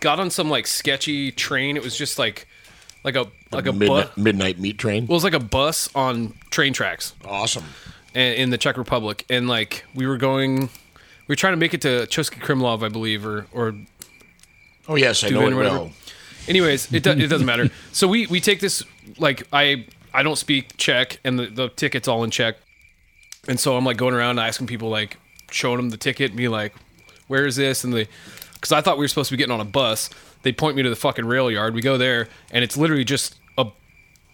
got on some like sketchy train. It was just like like a like a midnight, bus. midnight meat train. Well, it was like a bus on train tracks awesome. in, in the Czech Republic, and like we were going, we were trying to make it to Český Krumlov, I believe, or or Oh yes, I know it well. Anyways, it, do, it doesn't matter. So we we take this like I I don't speak Czech and the, the ticket's all in Czech, and so I'm like going around asking people like showing them the ticket, and be like, where is this? And they because I thought we were supposed to be getting on a bus. They point me to the fucking rail yard. We go there, and it's literally just a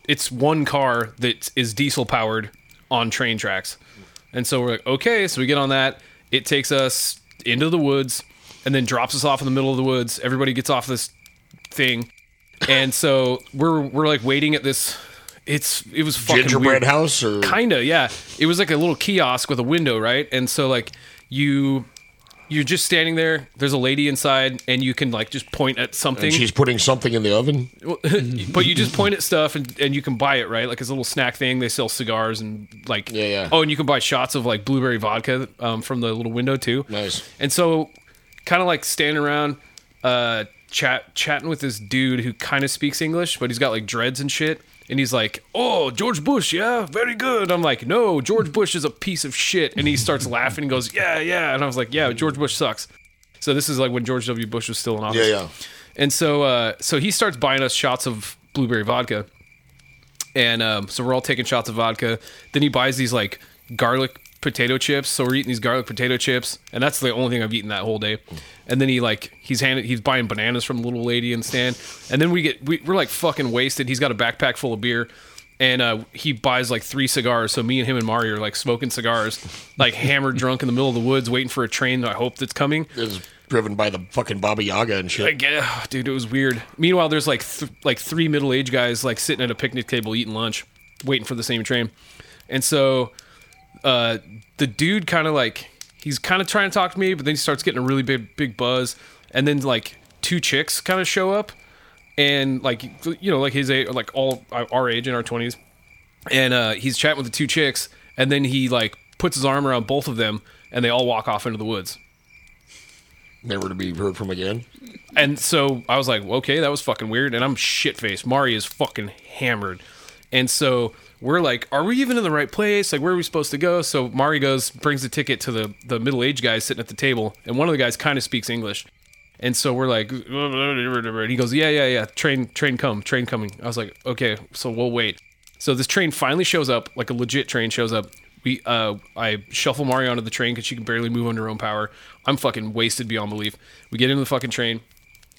it's one car that is diesel powered on train tracks. And so we're like, okay, so we get on that. It takes us into the woods and then drops us off in the middle of the woods. Everybody gets off this thing. And so we're we're like waiting at this it's it was fucking Gingerbread weird. house or Kinda, yeah. It was like a little kiosk with a window, right? And so like you you're just standing there. There's a lady inside, and you can like just point at something. and she's putting something in the oven. but you just point at stuff and, and you can buy it right like it's a little snack thing they sell cigars and like Yeah, yeah. oh and you can buy shots of like blueberry vodka um, from the little window too Nice. and so kind of like standing around uh chat chatting with this dude who kind of speaks english but he's got like dreads and shit and he's like oh george bush yeah very good. I'm like no george bush is a piece of shit. And he starts laughing and goes yeah yeah. And i was like yeah george bush sucks. So this is like when george w. Bush was still in office. Yeah, yeah. and so, uh, so he starts buying us shots of blueberry vodka, and um, so we're all taking shots of vodka. Then he buys these like garlic potato chips. So we're eating these garlic potato chips, and that's the only thing I've eaten that whole day. And then he like he's handed he's buying bananas from the little lady in the stand, and then we get we, we're like fucking wasted. He's got a backpack full of beer. And uh, he buys like three cigars. So me and him and Mario are like smoking cigars, like hammered drunk in the middle of the woods, waiting for a train. that I hope that's coming. Is driven by the fucking Baba Yaga and shit. Like, yeah, dude, it was weird. Meanwhile, there's like th- like three middle aged guys like sitting at a picnic table eating lunch, waiting for the same train. And so, uh, the dude kind of like he's kind of trying to talk to me, but then he starts getting a really big big buzz, and then like two chicks kind of show up, and like you know like his age, like all our age in our twenties, and uh, he's chatting with the two chicks, and then he like puts his arm around both of them, and they all walk off into the woods. Never to be heard from again. And so I was like, okay, that was fucking weird. And I'm shit faced. Mari is fucking hammered. And so we're like, are we even in the right place? Like, where are we supposed to go? So Mari goes, brings the ticket to the, the middle aged guys sitting at the table. And one of the guys kind of speaks English. And so we're like, and he goes, yeah, yeah, yeah, train, train come, train coming. I was like, okay, so we'll wait. So this train finally shows up, like a legit train shows up. We, uh, I shuffle Mari onto the train because she can barely move under her own power. I'm fucking wasted beyond belief. We get into the fucking train,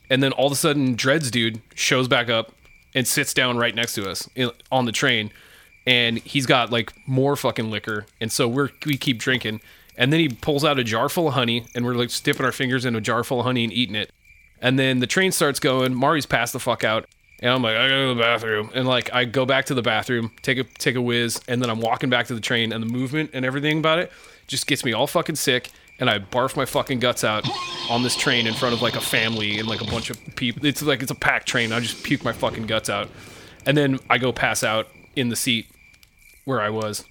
and then all of a sudden, Dreads dude shows back up and sits down right next to us in, on the train, and he's got like more fucking liquor, and so we're we keep drinking, and then he pulls out a jar full of honey, and we're like dipping our fingers in a jar full of honey and eating it, and then the train starts going. Mari's passed the fuck out. And I'm like, I gotta go to the bathroom, and like I go back to the bathroom, take a take a whiz, and then I'm walking back to the train, and the movement and everything about it just gets me all fucking sick, and I barf my fucking guts out on this train in front of like a family and like a bunch of people. It's like it's a packed train. I just puke my fucking guts out, and then I go pass out in the seat where I was,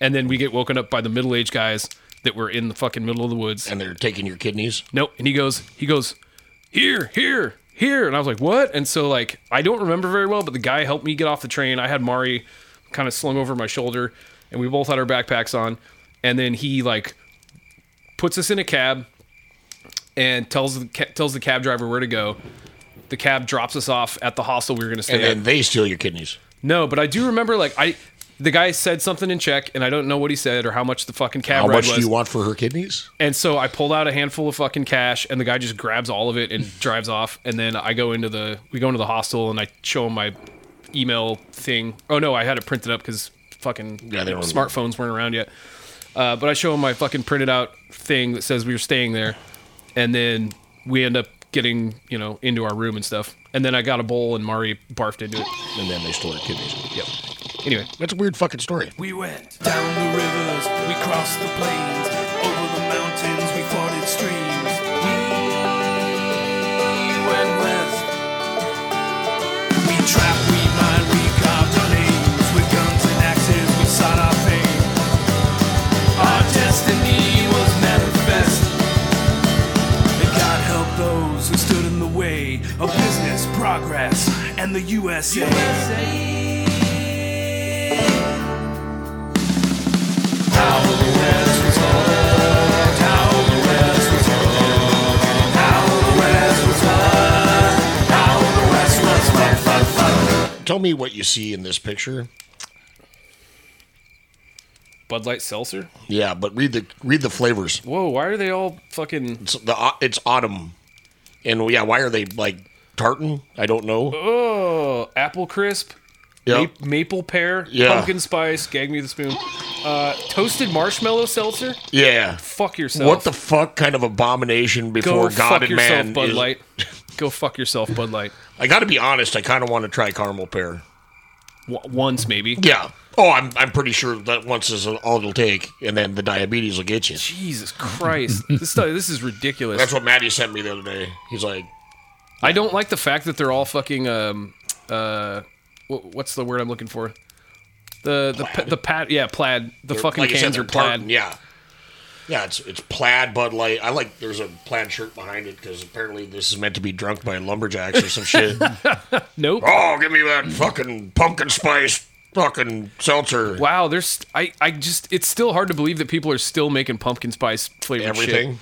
and then we get woken up by the middle aged guys that were in the fucking middle of the woods. And they're taking your kidneys. Nope. And he goes, he goes, here, here, here. And I was like, what? And so like, I don't remember very well, but the guy helped me get off the train. I had Mari kind of slung over my shoulder and we both had our backpacks on. And then he like puts us in a cab and tells the, tells the cab driver where to go. The cab drops us off at the hostel we were going to stay And at. they steal your kidneys. No, but I do remember like I, the guy said something in Czech, and I don't know what he said or how much the fucking cab How ride much was. do you want for her kidneys? And so I pulled out a handful of fucking cash, and the guy just grabs all of it and drives off. And then I go into the we go into the hostel, and I show him my email thing. Oh no, I had it printed up because fucking Yeah, they don't- smartphones weren't around yet. Uh, but I show him my fucking printed out thing that says we were staying there, and then we end up getting you know into our room and stuff. And then I got a bowl, and Mari barfed into it. And then they stole your kidneys. Yep. Anyway, That's a weird fucking story. We went down the rivers, we crossed the plains, over the mountains, we forded streams. We went west. We trapped, we mined, we carved our names. With guns and axes, we sought our fame. Our destiny was manifest. God help those who stood in the way. of business, progress, and the USA. How Tell me what you see in this picture. Bud Light Seltzer. Yeah, but read the read the flavors. Whoa, why are they all fucking? It's the uh, it's autumn, and yeah, why are they like tartan? I don't know. Oh, apple crisp, Yep. ma- maple pear, Yeah. pumpkin spice. Gag me the spoon. Uh, toasted marshmallow seltzer. Yeah. Fuck yourself. What the fuck kind of abomination before God? Go God fuck and yourself, man? Bud is- Light. Go fuck yourself, Bud Light. I got to be honest. I kind of want to try caramel pear. W- once maybe. Yeah. Oh, I'm I'm pretty sure that once is all it'll take, and then the diabetes will get you. Jesus Christ, this stuff, this is ridiculous. That's what Maddie sent me the other day. He's like, I don't like the fact that they're all fucking um uh what's the word I'm looking for? The the Plaid? the pad yeah plaid the fucking like I said, are plaid. tartan, Yeah. Yeah, it's it's plaid Bud Light. I like. There's a plaid shirt behind it because apparently this is meant to be drunk by lumberjacks or some shit. Nope. Oh, give me that fucking pumpkin spice fucking seltzer. Wow, there's I I just it's still hard to believe that people are still making pumpkin spice flavored Everything. shit.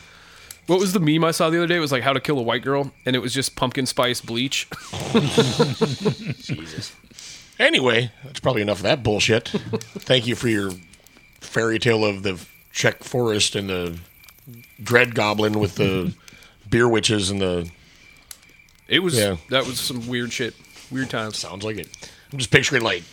What was the meme I saw the other day? It was like how to kill a white girl, and it was just pumpkin spice bleach. Jesus. Anyway, that's probably enough of that bullshit. Thank you for your fairy tale of the Czech forest and the dread goblin with the beer witches and the. It was Yeah. that was some weird shit, weird times. Sounds like it. I'm just picturing like,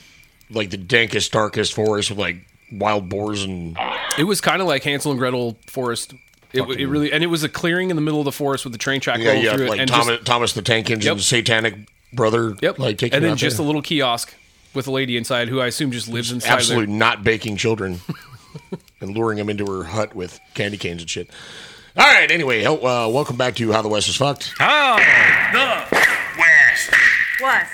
like the dankest, darkest forest with like wild boars and It was kind of like Hansel and Gretel forest. It, it really and it was a clearing in the middle of the forest with the train track yeah, going yeah, through it, like and Thomas, just, Thomas the Tank Engine, Yep. satanic brother. yep, like taking and then out just there. a little kiosk with a lady inside who I assume just lives inside. absolutely There. not baking children and luring them into her hut with candy canes and shit. All right. Anyway, hel- uh, welcome back to How the West is Fucked. What?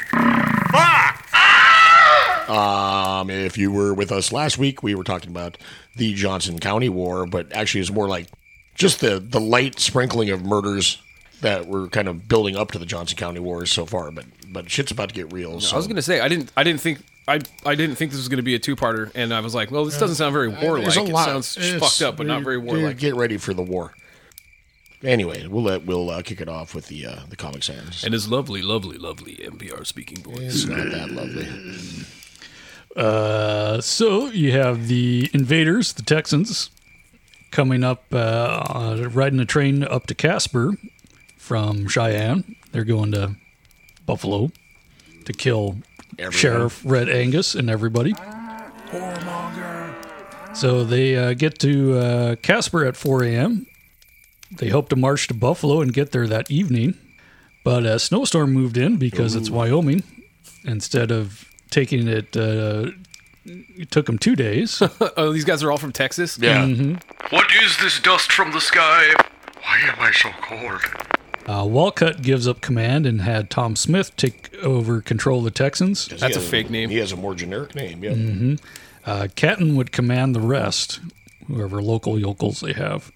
Um, if you were with us last week, we were talking about the Johnson County War, but actually, it's more like just the the light sprinkling of murders that were kind of building up to the Johnson County Wars so far. But but shit's about to get real. So. I was gonna say I didn't I didn't think I I didn't think this was gonna be a two parter, and I was like, well, this doesn't sound very warlike. It sounds it's- fucked up, but not very warlike. Get ready for the war. Anyway, we'll let we'll uh, kick it off with the uh, the Comic Sans. And his lovely, lovely, lovely NPR speaking voice. It's not that lovely. Uh, so you have the invaders, the Texans, coming up, uh, uh, riding a train up to Casper from Cheyenne. They're going to Buffalo to kill Everyone. Sheriff Red Angus and everybody. So they uh, get to uh, Casper at 4 a.m. They hope to march to Buffalo and get there that evening. But a snowstorm moved in because it's Wyoming. Instead of taking it, uh, it took them two days. oh, these guys are all from Texas. Yeah. What is this dust from the sky? Why am I so cold? Uh, Wolcott gives up command and had Tom Smith take over control of the Texans. That's a fake name. He has a more generic name. Yeah. Uh, Canton would command the rest, whoever local yokels they have.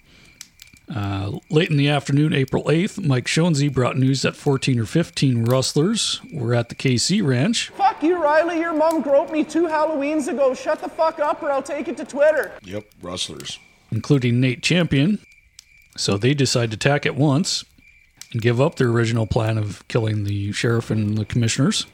Uh, late in the afternoon, April 8th, Mike Shonsey brought news that 14 or 15 rustlers were at the KC ranch. Fuck you, Riley. Your mom groped me two Halloweens ago. Shut the fuck up or I'll take it to Twitter. Yep. Rustlers. including Nate Champion. So they decide to attack at once and give up their original plan of killing the sheriff and the commissioners.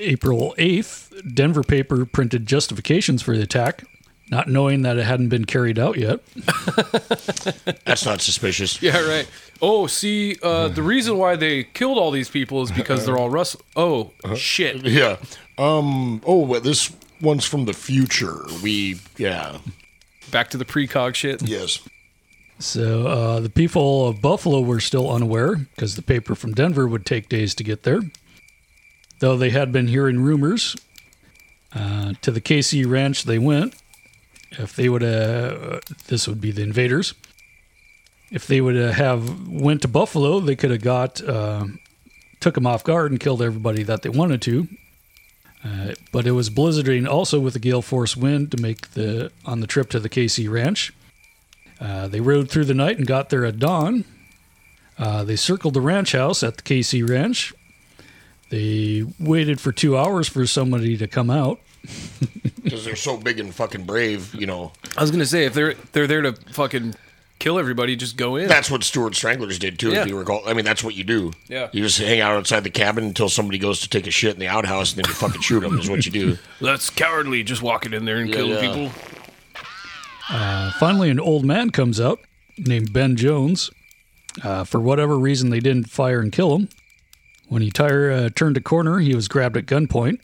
April 8th, Denver paper printed justifications for the attack, not knowing that it hadn't been carried out yet. That's not suspicious. Yeah, right. Oh, see, uh, the reason why they killed all these people is because they're all Russ. Oh, shit. Yeah. Um. Oh, well, this one's from the future. We. Yeah. Back to the precog shit. Yes. So uh, the people of Buffalo were still unaware because the paper from Denver would take days to get there. Though they had been hearing rumors, uh, to the KC ranch they went. If they would have, this would be the invaders. If they would have went to Buffalo, they could have got uh, took them off guard and killed everybody that they wanted to. Uh, but it was blizzarding also with a gale force wind to make the on the trip to the KC ranch. Uh, they rode through the night and got there at dawn. Uh, they circled the ranch house at the KC Ranch. They waited for two hours for somebody to come out. Because they're so big and fucking brave, you know. I was gonna say if they're they're there to fucking kill everybody, just go in. That's what Stuart Stranglers did too, Yeah. if you recall. I mean, that's what you do. Yeah. You just hang out outside the cabin until somebody goes to take a shit in the outhouse, and then you fucking shoot them. Is what you do. That's cowardly, just walking in there and Yeah, killing yeah. people. Finally, an old man comes out named Ben Jones. Uh, for whatever reason, they didn't fire and kill him. When he tire, uh, turned a corner, he was grabbed at gunpoint.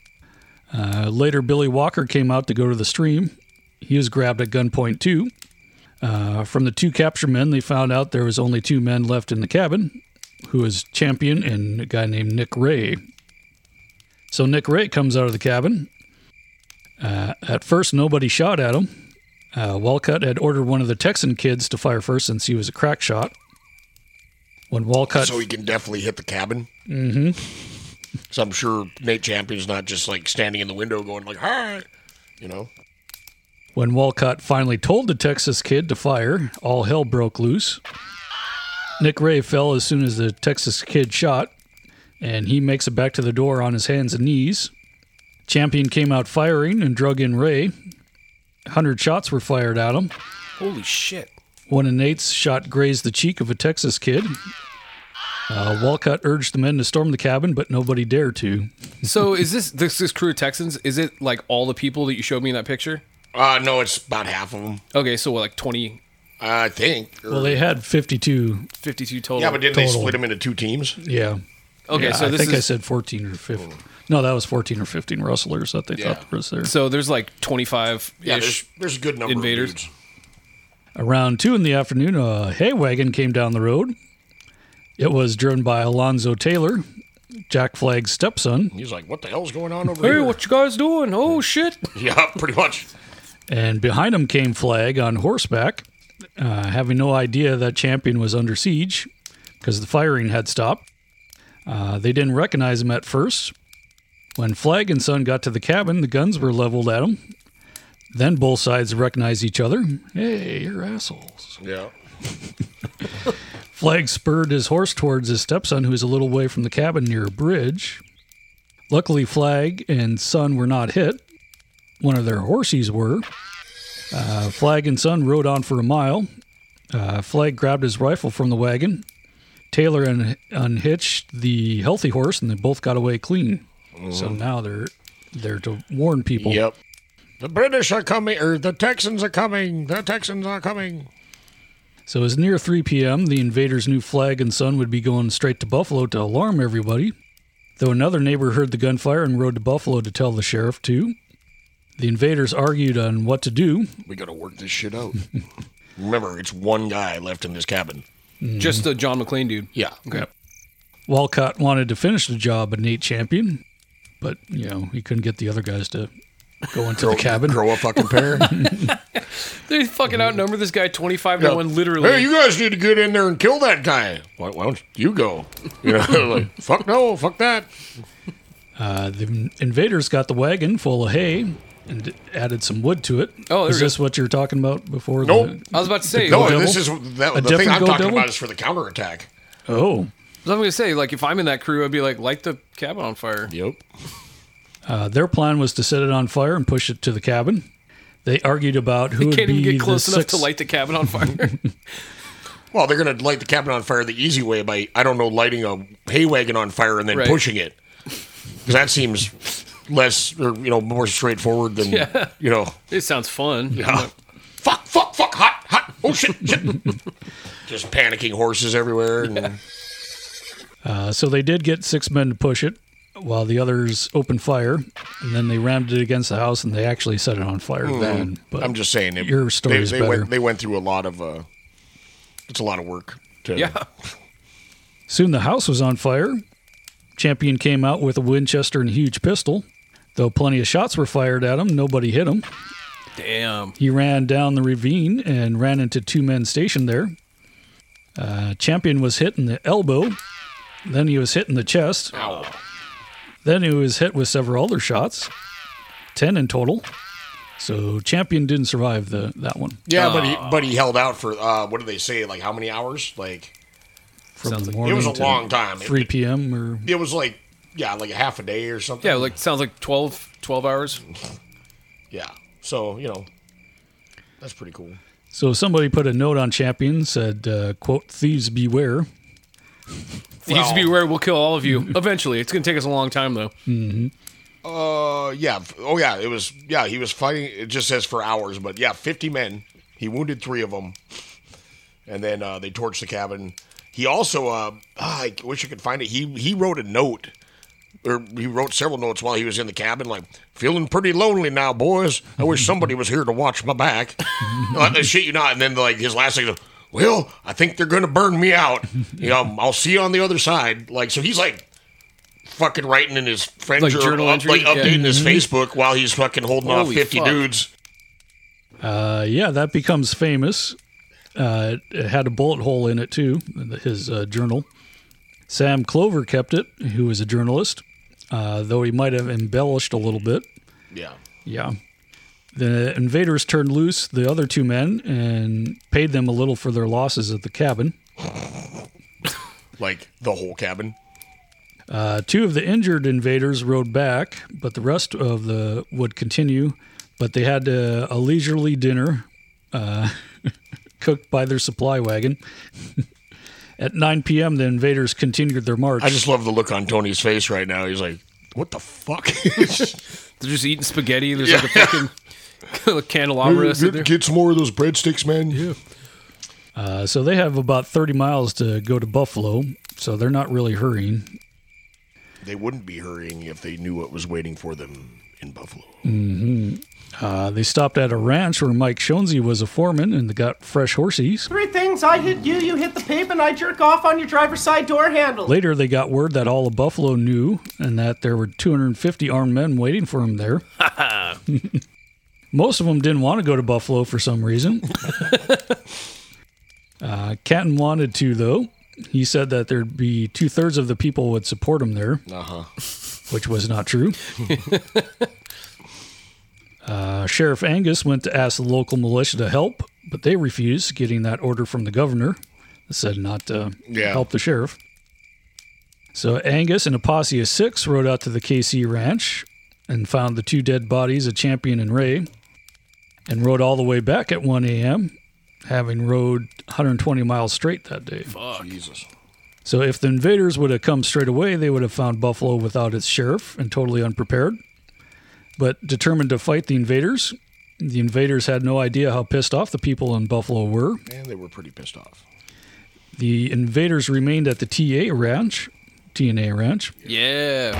Uh, later, Billy Walker came out to go to the stream. He was grabbed at gunpoint too. Uh, from the two capture men, they found out there was only two men left in the cabin, who was Champion and a guy named Nick Ray. So Nick Ray comes out of the cabin. Uh, at first, nobody shot at him. Uh, Wolcott had ordered one of the Texan kids to fire first since he was a crack shot. When Wolcott, so he can definitely hit the cabin. Mm-hmm. So I'm sure Nate Champion's not just like standing in the window going like, "Hi," you know. when Wolcott finally told the Texas kid to fire, all hell broke loose. Nick Ray fell as soon as the Texas kid shot, and he makes it back to the door on his hands and knees. Champion came out firing and drug in Ray. Hundred shots were fired at him. Holy shit! One of Nate's shot grazed the cheek of a Texas kid. Uh, Wolcott urged the men to storm the cabin, but nobody dared to. So is this this this crew of Texans? Is it like all the people that you showed me in that picture? Uh no, it's about half of them, Okay, so what, like 20, I think. Well, they had 52. 52 total. yeah, but didn't they total. split them into two teams? Yeah. Okay, Yeah, so I this think I said 14 or 15. No, that was 14 or 15 rustlers that they Yeah. thought was there. so there's like 25 Yeah, there's, there's a good number invaders. of dudes. Around 2 in the afternoon, a hay wagon came down the road. It was driven by Alonzo Taylor, Jack Flagg's stepson, He's like, "What the hell's going on over Hey, here?" what you guys doing? Oh shit! Yeah, pretty much. and behind him came Flagg on horseback, uh, having no idea that Champion was under siege because the firing had stopped. Uh, they didn't recognize him at first. When Flagg and Son got to the cabin, the guns were leveled at him. Then both sides recognized each other. Hey, you're assholes. Yeah. Flagg spurred his horse towards his stepson, who was a little way from the cabin near a bridge. Luckily, Flagg and Son were not hit. One of their horses were. Uh, Flagg and Son rode on for a mile. Uh, Flagg grabbed his rifle from the wagon. Taylor un- unhitched the healthy horse, and they both got away clean. Mm-hmm. So now they're there to warn people. Yep. The British are coming, or the Texans are coming. The Texans are coming. So it was near 3 p.m. The invaders knew Flagg and son would be going straight to Buffalo to alarm everybody. Though another neighbor heard the gunfire and rode to Buffalo to tell the sheriff too. The invaders argued on what to do. We got to work this shit out. Remember, it's one guy left in this cabin. Just the John McClane dude. Yeah. Okay. Wolcott wanted to finish the job of Nate Champion, but you know he couldn't get the other guys to go into the cabin. Grow a fucking pair. They fucking outnumber this guy 25 to 1, literally. Hey, you guys need to get in there and kill that guy. Why, why don't you go? You know, like, fuck no, fuck that. Uh, the invaders got the wagon full of hay and added some wood to it. Oh, is we go. this what you're talking about before? Nope. The, I was about to say, No, devil? this is that, the thing I'm talking devil? about is for the counterattack. oh, I was going to say, like, if I'm in that crew, I'd be like, light the cabin on fire. Yep. Uh, their plan was to set it on fire and push it to the cabin. They argued about who You would can't be even get close enough six- to light the cabin on fire. Well, they're going to light the cabin on fire the easy way by, I don't know, lighting a hay wagon on fire and then Right. pushing it. Because that seems less, or, you know, more straightforward than, Yeah. you know, it sounds fun. Yeah. Fuck, fuck, fuck, hot, hot. Oh, shit, shit. Just panicking horses everywhere. And, Uh, so they did get six men to push it, while the others opened fire, and then they rammed it against the house, and they actually set it on fire. Then, but. I'm just saying. It, your story's they, they better. Went, they went through a lot of, uh, it's a lot of work. To, Yeah. Soon the house was on fire. Champion came out with a Winchester and a huge pistol. Though plenty of shots were fired at him, nobody hit him. Damn. He ran down the ravine and ran into two men stationed there. Uh, Champion was hit in the elbow. Then he was hit in the chest. Ow. Then he was hit with several other shots, 10 in total. So Champion didn't survive the that one. Yeah, but he but he held out for uh, what do they say? Like how many hours? Like from Sounds the like- morning. It was a to long time. 3 p.m. or It was like yeah, like a half a day or something. Yeah, like sounds like 12, 12 hours. yeah. So you know, that's pretty cool. so. Somebody put a note on Champion said, uh, "quote Thieves beware." Thieves Well- beware, we'll kill all of you eventually. It's gonna take us a long time though. Uh, yeah. Oh, yeah. It was. Yeah, he was fighting. It just says for hours, but yeah, fifty men. He wounded three of them, and then uh, they torched the cabin. He also. Uh, ah, I wish I could find it. He he wrote a note, or he wrote several notes while he was in the cabin, like feeling pretty lonely now, boys. I wish somebody was here to watch my back. uh, shit you not. And then like his last thing. Well, I think they're gonna burn me out. You know, I'll see you on the other side. Like, so he's like fucking writing in his friend Like journal, up- like Yeah. updating his Facebook while he's fucking holding off 50 fuck. dudes. Uh, yeah, that becomes famous. Uh, it had a bullet hole in it too. His uh, journal. Sam Clover kept it, who was a journalist, uh, though he might have embellished a little bit. Yeah. Yeah. The invaders turned loose the other two men and paid them a little for their losses at the cabin. Like the whole cabin. Uh, two of the injured invaders rode back, but the rest of the would continue. But they had uh, a leisurely dinner uh, cooked by their supply wagon. At 9 p.m., the invaders continued their march. I just love the look on Tony's face right now. He's like, what the fuck? They're just eating spaghetti. There's like a fucking candelabra sitting there. get, get some more of those breadsticks, man. Yeah. uh, so they have about 30 miles to go to Buffalo, so they're not really hurrying. They wouldn't be hurrying if they knew what was waiting for them in Buffalo. Uh, they stopped at a ranch where Mike Shonsey was a foreman and they got fresh horses. Three things I hit you, you hit the pavement, I jerk off on your driver's side door handle. Later, they got word that all of Buffalo knew and that there were 250 armed men waiting for him there. Most of them didn't want to go to Buffalo for some reason. uh, Canton wanted to, though. He said that there'd be two thirds of the people would support him there, Uh huh. Which was not true. uh, Sheriff Angus went to ask the local militia to help, but they refused, getting that order from the governor that said not to Yeah. help the sheriff. So Angus and a posse of six rode out to the KC ranch and found the two dead bodies of Champion and Ray and rode all the way back at 1 a.m., having rode 120 miles straight that day. Fuck. Jesus. So if the invaders would have come straight away, they would have found Buffalo without its sheriff and totally unprepared. But determined to fight the invaders, the invaders had no idea how pissed off the people in Buffalo were. And they were pretty pissed off. The invaders remained at the TA ranch, TNA ranch. Yeah.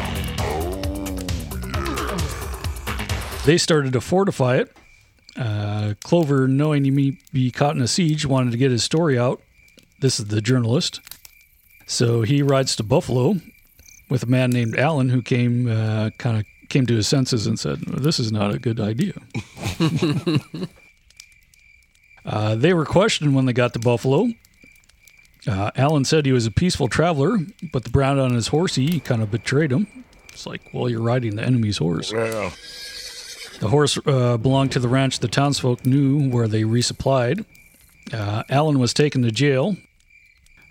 They started to fortify it. Uh, Clover, knowing he may be caught in a siege, wanted to get his story out. This is the journalist. So he rides to Buffalo with a man named Allen who came uh, kind of came to his senses and said, "This is not a good idea." uh, they were questioned when they got to Buffalo. Uh, Allen said he was a peaceful traveler, but the brown on his horse, he kind of betrayed him. It's like, well, you're riding the enemy's horse. Yeah. The horse uh, belonged to the ranch the townsfolk knew where they resupplied. Uh, Allen was taken to jail.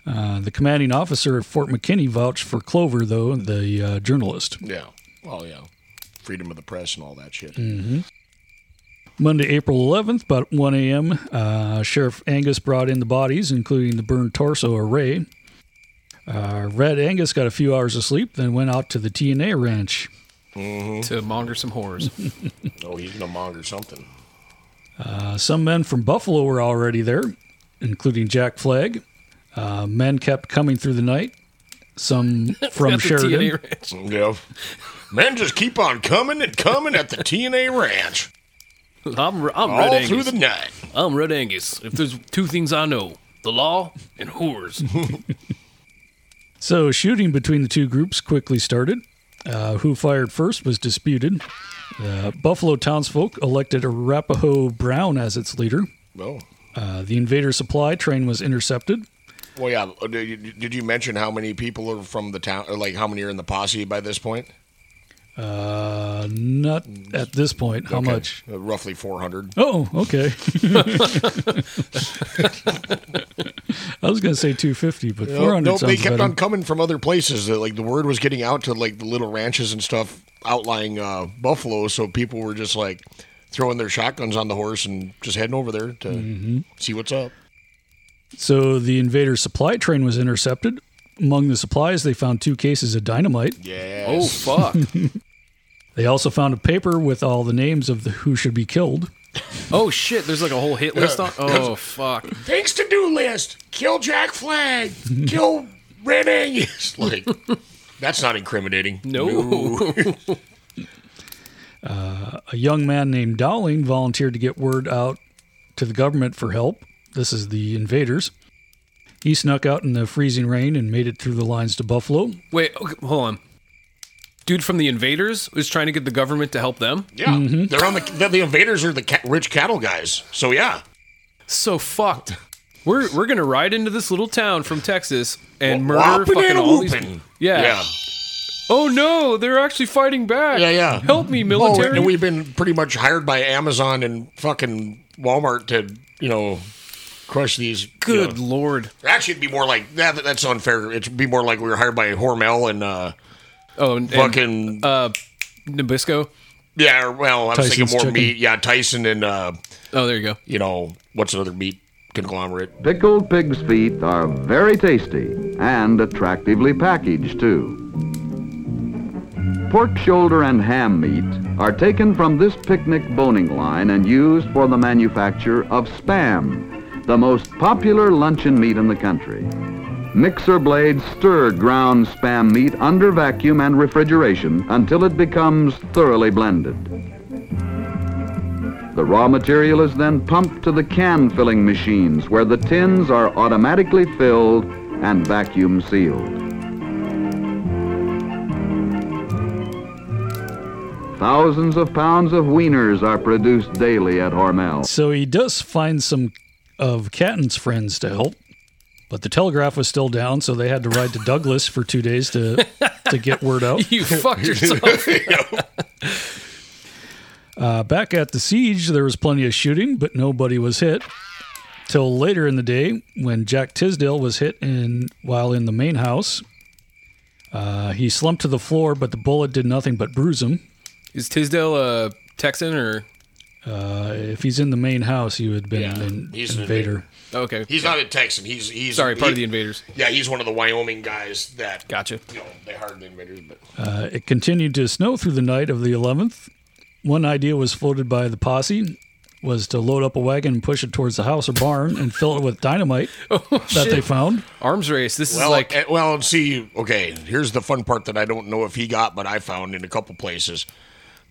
Uh, the commanding officer at Fort McKinney vouched for Clover, though, the uh, journalist. Yeah. Well, yeah. Freedom of the press and all that shit. Monday, April 11th, about 1 a.m., uh, Sheriff Angus brought in the bodies, including the burned torso of Ray. Uh, Red Angus got a few hours of sleep, then went out to the TNA ranch. To monger some whores. Oh, he's gonna monger something. Uh, some men from Buffalo were already there, including Jack Flagg. Uh, men kept coming through the night. Some from At the Sheridan. TNA ranch. Yeah. Men just keep on coming and coming at the TNA ranch I'm, I'm all Red through Angus. the night. I'm Red Angus. If there's two things I know, the law and whores. So shooting between the two groups quickly started. Uh, who fired first was disputed. Uh, Buffalo townsfolk elected Arapaho Brown as its leader. Oh. Uh, the invader supply train was intercepted. Well, yeah. uh, Did you, mention how many people are from the town, or like how many are in the posse by this point? Uh, not at this point. How Okay. much? Uh, roughly 400. Oh, okay. I was going to say 250, but 400 no, they kept better. on coming from other places. That, like the word was getting out to like the little ranches and stuff outlying uh, Buffalo, so people were just like throwing their shotguns on the horse and just heading over there to Mm-hmm. see what's up. So the invader supply train was intercepted. Among the supplies, they found two cases of dynamite. Yeah. Oh fuck. They also found a paper with all the names of the who should be killed. oh shit. There's like a whole hit list on. Oh fuck. Things to do list: kill Jack Flagg, kill Red Angus. Like that's not incriminating. No. Uh, a young man named Dowling volunteered to get word out to the government for help. This is the invaders. He snuck out in the freezing rain and made it through the lines to Buffalo. Wait. Okay, hold on. Dude from the Invaders was trying to get the government to help them. Yeah, Mm-hmm. they're on the the, the invaders are the ca- rich cattle guys. So yeah, So fucked. We're we're gonna ride into this little town from Texas and Wah- murder fucking and all these. whooping. Yeah. yeah, Oh no, they're actually fighting back. yeah, yeah. Help me, Oh, military. and we've been pretty much hired by Amazon and fucking Walmart to you know crush these. you Good know. lord. Actually, it'd be more like that. That's unfair. It'd be more like we were hired by Hormel and uh, Oh, and, and, fucking uh, Nabisco. yeah. Well, I was Tyson's thinking more chicken. meat. Yeah, Tyson and uh, Oh, there you go. you know what's another meat conglomerate? Pickled pig's feet are very tasty and attractively packaged, too. Pork shoulder and ham meat are taken from this picnic boning line and used for the manufacture of Spam, the most popular luncheon meat in the country. Mixer blades stir ground Spam meat under vacuum and refrigeration until it becomes thoroughly blended. The raw material is then pumped to the can filling machines where the tins are automatically filled and vacuum sealed. Thousands of pounds of wieners are produced daily at Hormel. So he does find some of Canton's friends to help, but the telegraph was still down, so they had to ride to Douglas for two days to to get word out. You fucked yourself. Uh, back at the siege, there was plenty of shooting, but nobody was hit. Till later in the day, when Jack Tisdale was hit in while in the main house, uh, he slumped to the floor, but the bullet did nothing but bruise him. Is Tisdale a Texan or? Uh, if he's in the main house, he would have been Yeah, an he's an invader. Okay. He's not a Texan. He's he's Sorry, part he- of the Invaders. Yeah, he's one of the Wyoming guys that Gotcha. You know, they hired the invaders, but Uh, it continued to snow through the night of the 11th. One idea was floated by the posse was to load up a wagon and push it towards the house or barn and fill it with dynamite that they found. Arms race. This well, is like eh, well, see, okay. Here's the fun part that I don't know if he got, but I found in a couple places.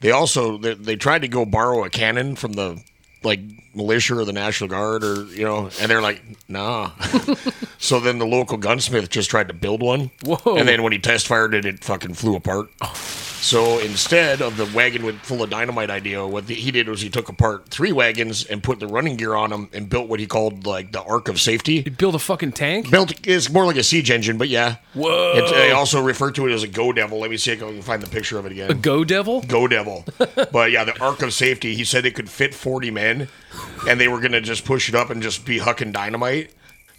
They also they, they tried to go borrow a cannon from the like militia or the National Guard or you know, and they're like, nah. so then the local gunsmith just tried to build one. Whoa. And then when he test fired it, it fucking flew apart. Oh. So instead of the wagon with full of dynamite idea, what the, he did was he took apart three wagons and put the running gear on them and built what he called like the arc of safety. He built a fucking tank. Built it's more like a siege engine, but yeah. Whoa. It's, they also refer to it as a Go Devil. Let me see if I can find the picture of it again. A Go Devil. Go Devil. but yeah, the arc of safety. He said it could fit forty men, and they were gonna just push it up and just be hucking dynamite.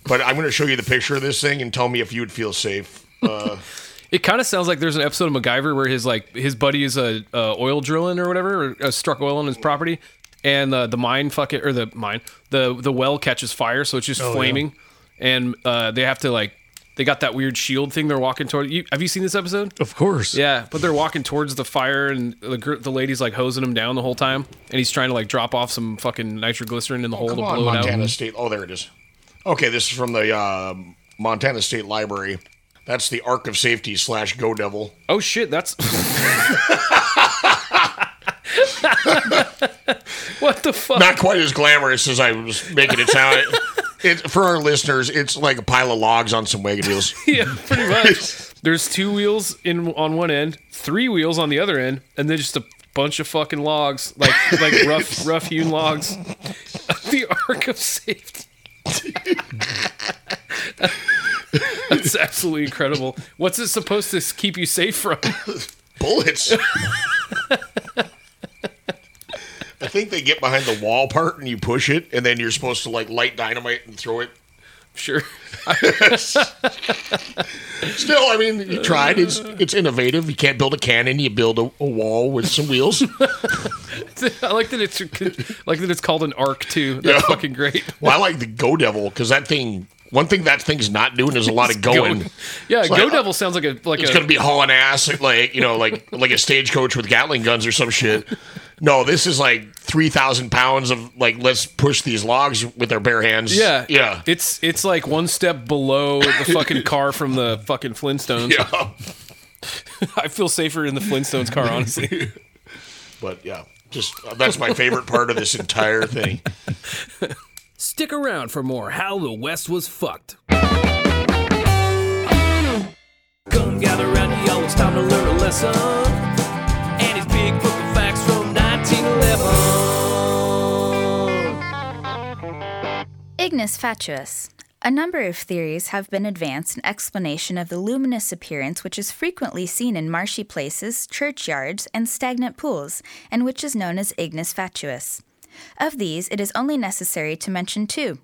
But I'm gonna show you the picture of this thing and tell me if you would feel safe. Uh, It kind of sounds like there's an episode of MacGyver where his like his buddy is a uh, oil drilling or whatever, or uh, struck oil on his property, and uh, the mine fuck it or the mine the the well catches fire, so it's just flaming, and uh, they have to like they got that weird shield thing they're walking toward. You have you seen this episode? Of course. Yeah, but they're walking towards the fire, and the the lady's like hosing him down the whole time, and he's trying to like drop off some fucking nitroglycerin in the hole come to on, blow it Montana out. State. Oh, there it is. Okay, this is from the uh, Montana State Library. That's the arc of safety slash Go Devil. Oh shit, that's what the fuck? Not quite as glamorous as I was making it sound. It, for our listeners, it's like a pile of logs on some wagon wheels. yeah, pretty much. There's two wheels in on one end, three wheels on the other end, and then just a bunch of fucking logs, like like rough rough hewn logs. the arc of safety. That's absolutely incredible. What's it supposed to keep you safe from? bullets. I think they get behind the wall part and you push it, and then you're supposed to like light dynamite and throw it. Sure. Still, I mean, you tried. It's it's innovative. You can't build a cannon. You build a, a wall with some wheels. I like that it's like that it's called an arc too. That's Yeah. fucking great. Well, I like the Go Devil because that thing. One thing that thing's not doing is a lot of going. Go- yeah, It's Go like- Devil sounds like a like It's a gonna be hauling ass like you know like like a stagecoach with Gatling guns or some shit. No, this is like three thousand pounds of like let's push these logs with our bare hands. yeah yeah, It's it's like one step below the fucking car from the fucking Flintstones. yeah. I feel safer in the Flintstones car, honestly. But yeah, just uh, that's my favorite part of this entire thing. Stick around for more How the West Was Fucked. Come gather round, y'all, it's time to learn a lesson. And it's big fucking facts from 1911. Ignis fatuus. A number of theories have been advanced in explanation of the luminous appearance which is frequently seen in marshy places, churchyards, and stagnant pools, and which is known as ignis fatuus. Of these, it is only necessary to mention two.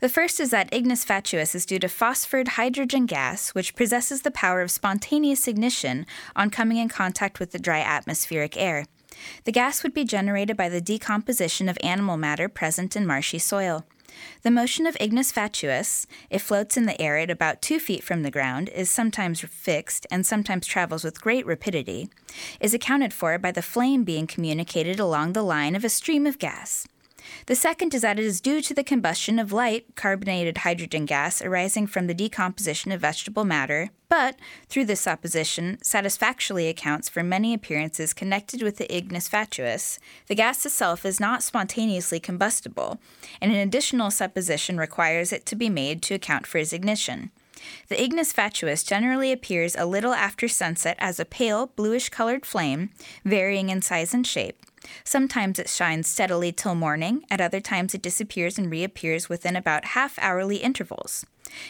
The first is that ignis fatuus is due to phosphored hydrogen gas, which possesses the power of spontaneous ignition on coming in contact with the dry atmospheric air. The gas would be generated by the decomposition of animal matter present in marshy soil. The motion of ignis fatuus, it floats in the air at about two feet from the ground, is sometimes fixed and sometimes travels with great rapidity, is accounted for by the flame being communicated along the line of a stream of gas. The second is that it is due to the combustion of light carbonated hydrogen gas arising from the decomposition of vegetable matter, but, through this supposition, satisfactorily accounts for many appearances connected with the ignis fatuus. The gas itself is not spontaneously combustible, and an additional supposition requires it to be made to account for its ignition. The ignis fatuus generally appears a little after sunset as a pale, bluish colored flame, varying in size and shape. Sometimes it shines steadily till morning, at other times it disappears and reappears within about half hourly intervals.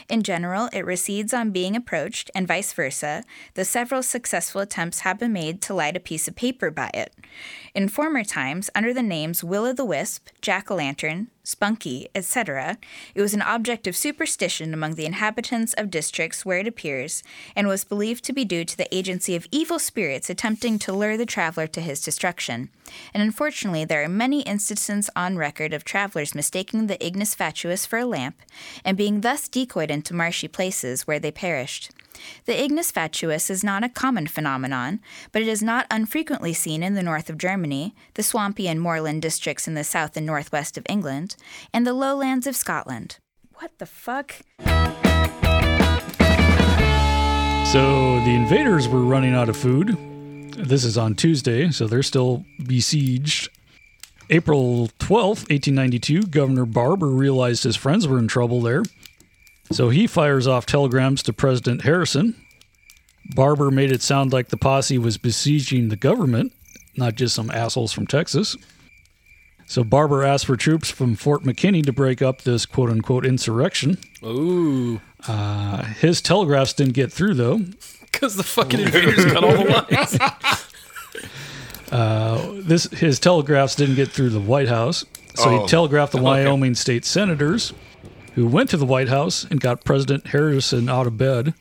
In general, it recedes on being approached, and vice versa, though several successful attempts have been made to light a piece of paper by it. In former times, under the names Will o' the Wisp, Jack o' Lantern, Spunky, etc., it was an object of superstition among the inhabitants of districts where it appears, and was believed to be due to the agency of evil spirits attempting to lure the traveler to his destruction. And unfortunately, there are many instances on record of travelers mistaking the ignis fatuus for a lamp, and being thus decoyed into marshy places where they perished. The ignis fatuus is not a common phenomenon, but it is not unfrequently seen in the north of Germany, the swampy and moorland districts in the south and northwest of England, and the lowlands of Scotland. What the fuck? So the invaders were running out of food. This is on Tuesday, so they're still besieged. April 12th, 1892, Governor Barber realized his friends were in trouble there. So he fires off telegrams to President Harrison. Barber made it sound like the posse was besieging the government, not just some assholes from Texas. So Barber asked for troops from Fort McKinney to break up this quote unquote insurrection. Ooh, Uh, his telegraphs didn't get through, though. because the fucking invaders cut all the lines. this his telegraphs didn't get through the White House, so Oh. he telegraphed the Wyoming state senators, who went to the White House and got President Harrison out of bed.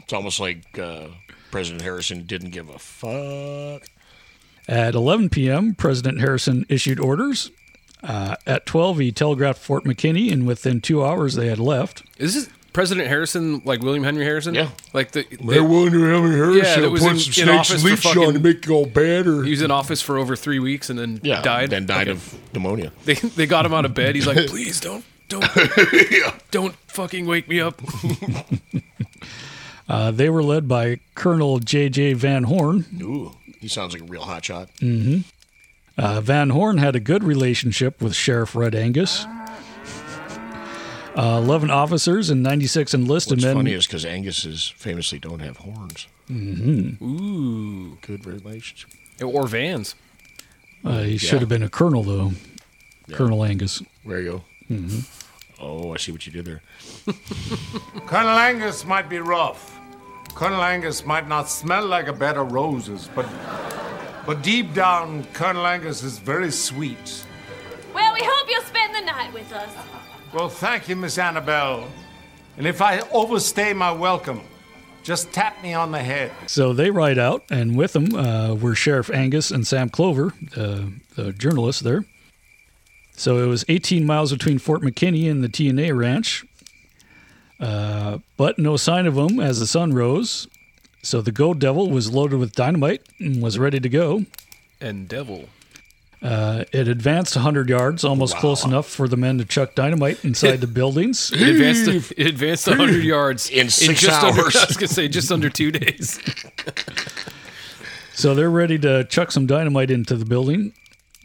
It's almost like uh, President Harrison didn't give a fuck. At 11 p.m., President Harrison issued orders. Uh, at 12, he telegraphed Fort McKinney, and within two hours, they had left. Is this President Harrison like William Henry Harrison? Yeah. Like the, I wonder how many Harrison that was put in- some snakes and for leech on to make you all bad, or he was in office for over three weeks and then yeah, died. then died Okay. of pneumonia. They they got him out of bed. He's like, please don't don't don't fucking wake me up. Uh, they were led by Colonel J.J. Van Horn. Ooh, he sounds like a real hotshot. Uh, Van Horn had a good relationship with Sheriff Red Angus. Uh, 11 officers and 96 enlisted What's men. funny is because Angus's famously don't have horns. Mm-hmm. Ooh, good relationship. Or Vans. Uh, he should have been a colonel, though. Colonel Angus. There you go. Oh, I see what you did there. Colonel Angus might be rough, Colonel Angus might not smell like a bed of roses, but but deep down, Colonel Angus is very sweet. Well, we hope you'll spend the night with us. Well, thank you, Miss Annabelle. And if I overstay my welcome, just tap me on the head. So they ride out, and with them uh, were Sheriff Angus and Sam Clover, uh, the journalist there. So it was 18 miles between Fort McKinney and the TNA ranch, uh, but no sign of them as the sun rose. So the Go Devil was loaded with dynamite and was ready to go. And devil. Uh, it advanced 100 yards, almost close enough for the men to chuck dynamite inside the buildings. It advanced. It advanced 100 yards In six just Under, I was gonna say just under two days. So they're ready to chuck some dynamite into the building.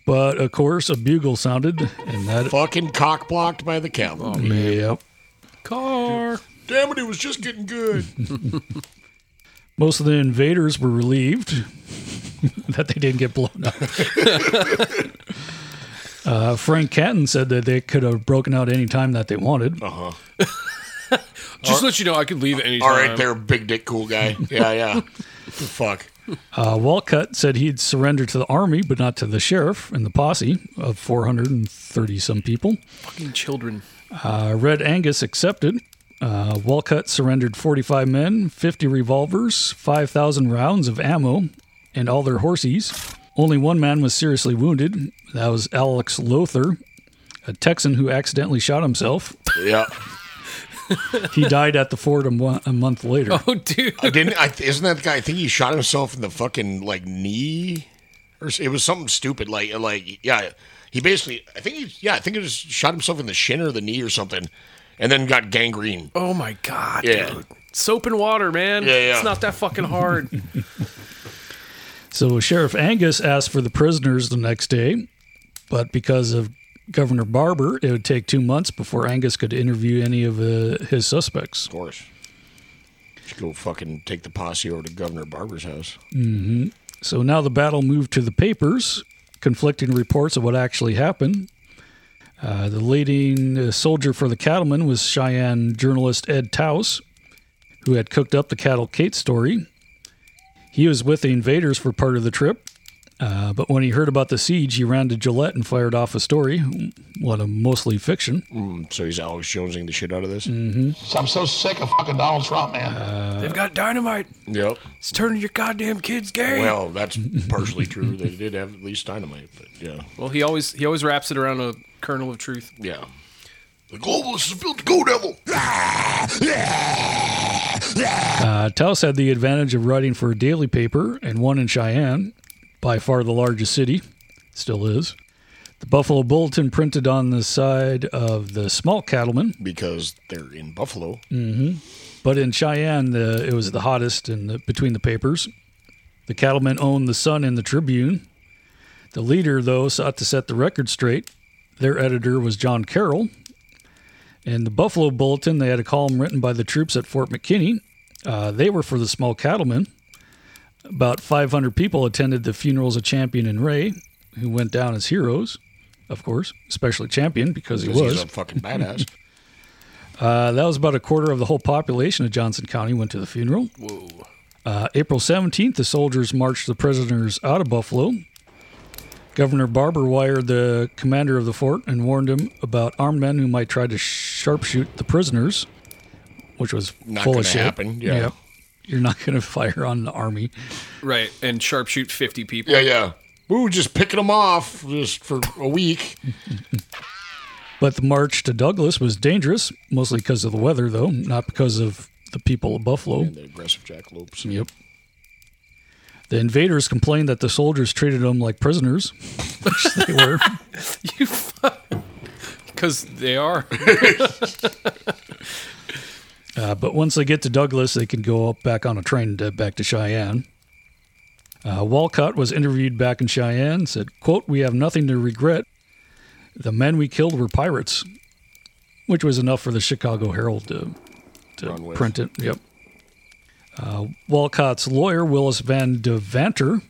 But of course, a bugle sounded, and that Fucking cock blocked by the cavalry. Yep. Car. Damn it, it was just getting good. Most of the invaders were relieved that they didn't get blown up. uh, Frank Canton said that they could have broken out any time that they wanted. Uh huh. Just to let you know, I could leave at any time. All right, there, big dick cool guy. Yeah, yeah. Fuck. Uh, Wolcott said he'd surrender to the army, but not to the sheriff and the posse of 430 some people. Fucking children. Uh, Red Angus accepted. Uh, Wolcott surrendered 45 men, 50 revolvers, 5,000 rounds of ammo, and all their horses. Only one man was seriously wounded. That was Alex Lowther, a Texan who accidentally shot himself. Yeah. He died at the fort a, mo- a month later. Oh, dude. I didn't. I, isn't that the guy? I think he shot himself in the fucking like knee, or it was something stupid. Like, like yeah, he basically. I think he. Yeah, I think he just shot himself in the shin or the knee or something, and then got gangrene. Oh my god, Yeah. dude. Soap and water, man. Yeah, yeah. It's not that fucking hard. So Sheriff Angus asked for the prisoners the next day, but because of Governor Barber, it would take two months before Angus could interview any of uh, his suspects. Of course. Should go fucking take the posse over to Governor Barber's house. hmm So now the battle moved to the papers, conflicting reports of what actually happened. Uh, the leading uh, soldier for the cattlemen was Cheyenne journalist Ed Towse, who had cooked up the Cattle Kate story. He was with the invaders for part of the trip, uh, but when he heard about the siege, he ran to Gillette and fired off a story, what a mostly fiction. Mm, so he's Alex Jonesing the shit out of this. hmm I'm so sick of fucking Donald Trump, man. They've got dynamite. Yep. It's turning your goddamn kids gay. Well, that's partially true. They did have at least dynamite, but yeah. Well, he always he always wraps it around a kernel of truth. Yeah. The globalists have built the Go Devil. Uh, Towse had the advantage of writing for a daily paper and one in Cheyenne, by far the largest city, still is. The Buffalo Bulletin printed on the side of the small cattlemen, because they're in Buffalo. hmm but in Cheyenne, the, it was the hottest in the, between the papers. The cattlemen owned the Sun and the Tribune. The leader, though, sought to set the record straight. Their editor was John Carroll. In the Buffalo Bulletin, they had a column written by the troops at Fort McKinney. Uh, they were for the small cattlemen. About 500 people attended the funerals of Champion and Ray, who went down as heroes, of course, especially Champion because he was. a fucking badass. Uh, that was about a quarter of the whole population of Johnson County went to the funeral. Whoa. Uh, April 17th, the soldiers marched the prisoners out of Buffalo. Governor Barber wired the commander of the fort and warned him about armed men who might try to sharpshoot the prisoners, which was Not full of shit. happen, yeah. You're not going to fire on the army. Right, and sharpshoot fifty people. yeah, yeah. We were just picking them off just for a week. But the march to Douglas was dangerous, mostly because of the weather, though, not because of the people of Buffalo. And the aggressive jackalopes. Yep. The invaders complained that the soldiers treated them like prisoners, which they were. You because they are. Uh, but once they get to Douglas, they can go up back on a train to, back to Cheyenne. Uh, Wolcott was interviewed back in Cheyenne. Said, "quote We have nothing to regret. The men we killed were pirates," which was enough for the Chicago Herald to, to print it. Yep. Uh, Wolcott's lawyer, Willis Van Devanter,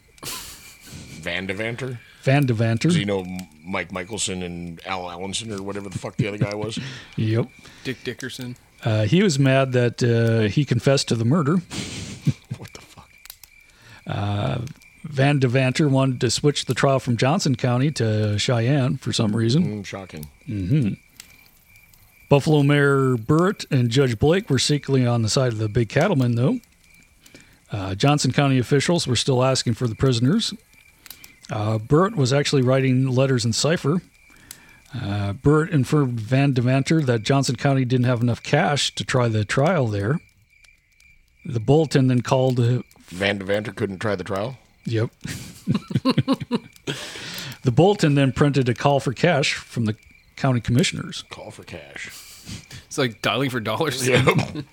Van Devanter. Van Devanter. Does he know Mike Michelson and Al Allenson or whatever the fuck the other guy was? Yep. Dick Dickerson. Uh, he was mad that uh, he confessed to the murder. What the fuck? Uh, Van Devanter wanted to switch the trial from Johnson County to Cheyenne for some reason. Mm, shocking. hmm Buffalo Mayor Burritt and Judge Blake were secretly on the side of the big cattlemen, though. Uh, Johnson County officials were still asking for the prisoners. Uh, Burritt was actually writing letters in cipher. Uh, Burritt informed Van Devanter that Johnson County didn't have enough cash to try the trial there. The bulletin then called. Uh, Van Devanter couldn't try the trial. Yep. the bulletin then printed a call for cash from the county commissioners. Call for cash. It's like dialing for dollars. Yep.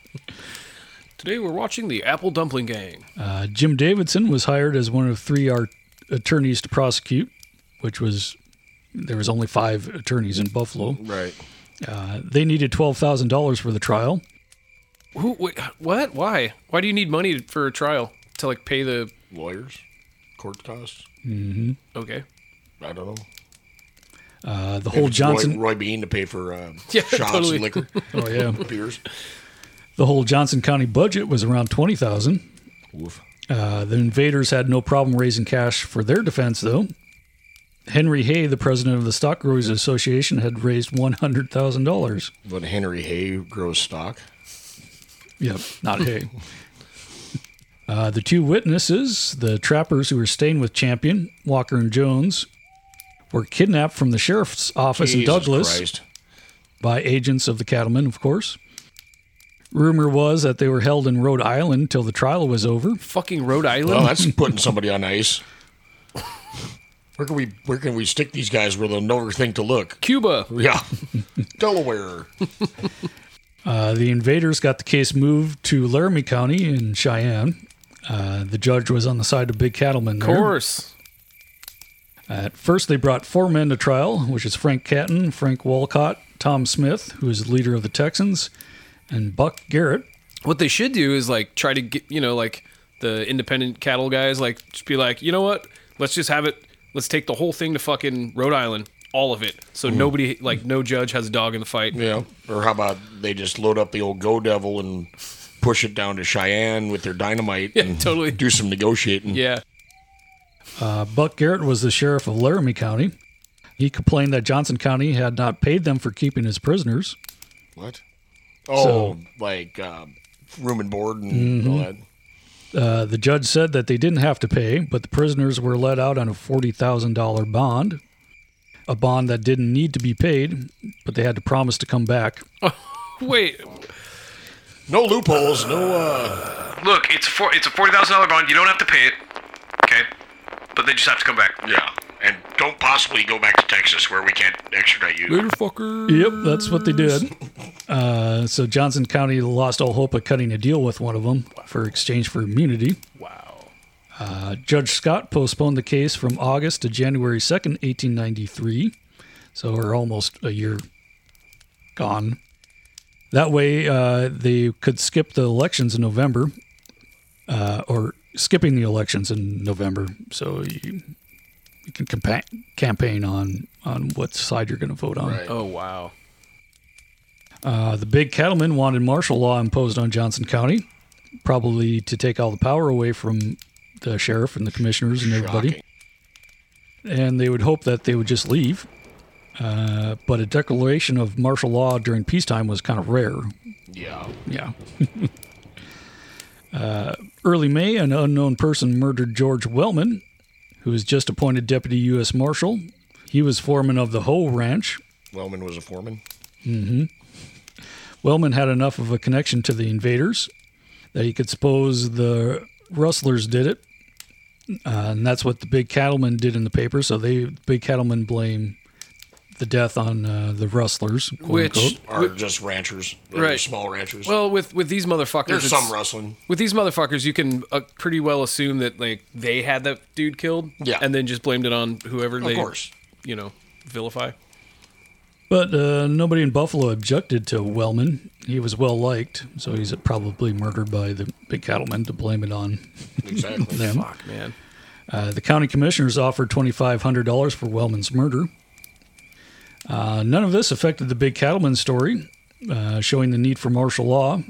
Today we're watching the Apple Dumpling Gang. Uh, Jim Davidson was hired as one of three art- attorneys to prosecute, which was there was only five attorneys in Buffalo. Right. Uh, they needed twelve thousand dollars for the trial. Who? Wait, what? Why? Why do you need money for a trial to like pay the lawyers, court costs? Mm-hmm. Okay. I don't know. Uh, the If whole it's Johnson Roy, Roy Bean to pay for uh, Yeah, shots totally. and liquor. Oh, yeah. beers. The whole Johnson County budget was around twenty thousand. Woof. Uh, the invaders had no problem raising cash for their defense, though. Henry Hay, the president of the Stock Growers Association, had raised one hundred thousand dollars. But Henry Hay grows stock. Yep, not Hay. Uh, the two witnesses, the trappers who were staying with Champion, Walker and Jones, were kidnapped from the sheriff's office in Douglas Christ. by agents of the cattlemen, of course. Rumor was that they were held in Rhode Island till the trial was over. fucking Rhode Island? Well, that's putting somebody on ice. Where can we where can we stick these guys where they'll never think to look? Cuba. Yeah. Delaware. Uh, the invaders got the case moved to Laramie County in Cheyenne. Uh, the judge was on the side of big cattlemen Of course. At first, they brought four men to trial, which is Frank Canton, Frank Wolcott, Tom Smith, who is the leader of the Texans, and Buck Garrett. What they should do is like try to get you know like the independent cattle guys like just be like you know what let's just have it let's take the whole thing to fucking Rhode Island all of it so Mhm. nobody like no judge has a dog in the fight. Yeah. Or how about they just load up the old Go Devil and push it down to Cheyenne with their dynamite Yeah, and totally. do some negotiating. Yeah. Uh, Buck Garrett was the sheriff of Laramie County. He complained that Johnson County had not paid them for keeping his prisoners. What? Oh, So- like uh, room and board and all that. Uh, the judge said that they didn't have to pay, but the prisoners were let out on a $40,000 bond, a bond that didn't need to be paid, but they had to promise to come back. Wait, No loopholes, no uh Look, it's a four, it's a forty thousand dollar bond. You don't have to pay it, okay? But they just have to come back. Yeah. And don't possibly go back to Texas where we can't extradite you. Later, fucker. Yep, that's what they did. Uh, so Johnson County lost all hope of cutting a deal with one of them for exchange for immunity. Wow. Uh, Judge Scott postponed the case from August to January 2nd, 1893. So we're almost a year gone. That way, uh, they could skip the elections in November, uh, or skipping the elections in November. So you, you can campa- campaign on, on what side you're going to vote on. Oh wow. Uh, the big cattlemen wanted martial law imposed on Johnson County, probably to take all the power away from the sheriff and the commissioners and everybody. And they would hope that they would just leave. Uh, but a declaration of martial law during peacetime was kind of rare. Yeah. Yeah. uh, early May, an unknown person murdered George Wellman, who was just appointed deputy U.S. Marshal. He was foreman of the whole Ranch. Wellman was a foreman. hmm Wellman had enough of a connection to the invaders that he could suppose the rustlers did it. Uh, and that's what the big cattlemen did in the paper. So they, the big cattlemen blame the death on uh, the rustlers, quote Which- unquote. Are just ranchers. They're Right. Small ranchers. Well, with with these motherfuckers, There's some rustling. With these motherfuckers, you can uh, pretty well assume that like they had that dude killed, Yeah. and then just blamed it on whoever Of they, course. you know, vilify. But uh, nobody in Buffalo objected to Wellman. He was well liked, so he's probably murdered by the big cattlemen to blame it on Exactly. them. Fuck, man. Uh, the county commissioners offered $2,500 for Wellman's murder. Uh, none of this affected the big cattleman story. uh, showing the need for martial law.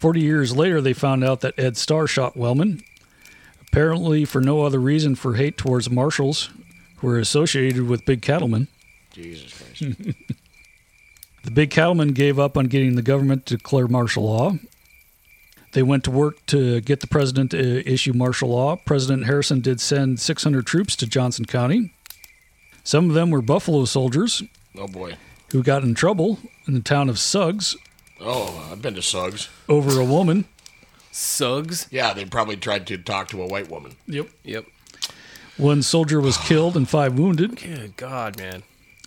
40 years later, they found out that Ed Starr shot Wellman, apparently for no other reason for hate towards marshals who were associated with big cattlemen. Jesus Christ. The big cattlemen gave up on getting the government to declare martial law. They went to work to get the president to issue martial law. President Harrison did send 600 troops to Johnson County. Some of them were Buffalo soldiers oh boy. who got in trouble in the town of Suggs Oh, I've been to Suggs. over a woman. Suggs. Yeah, they probably tried to talk to a white woman. Yep. Yep. One soldier was killed and five wounded, Good God, man.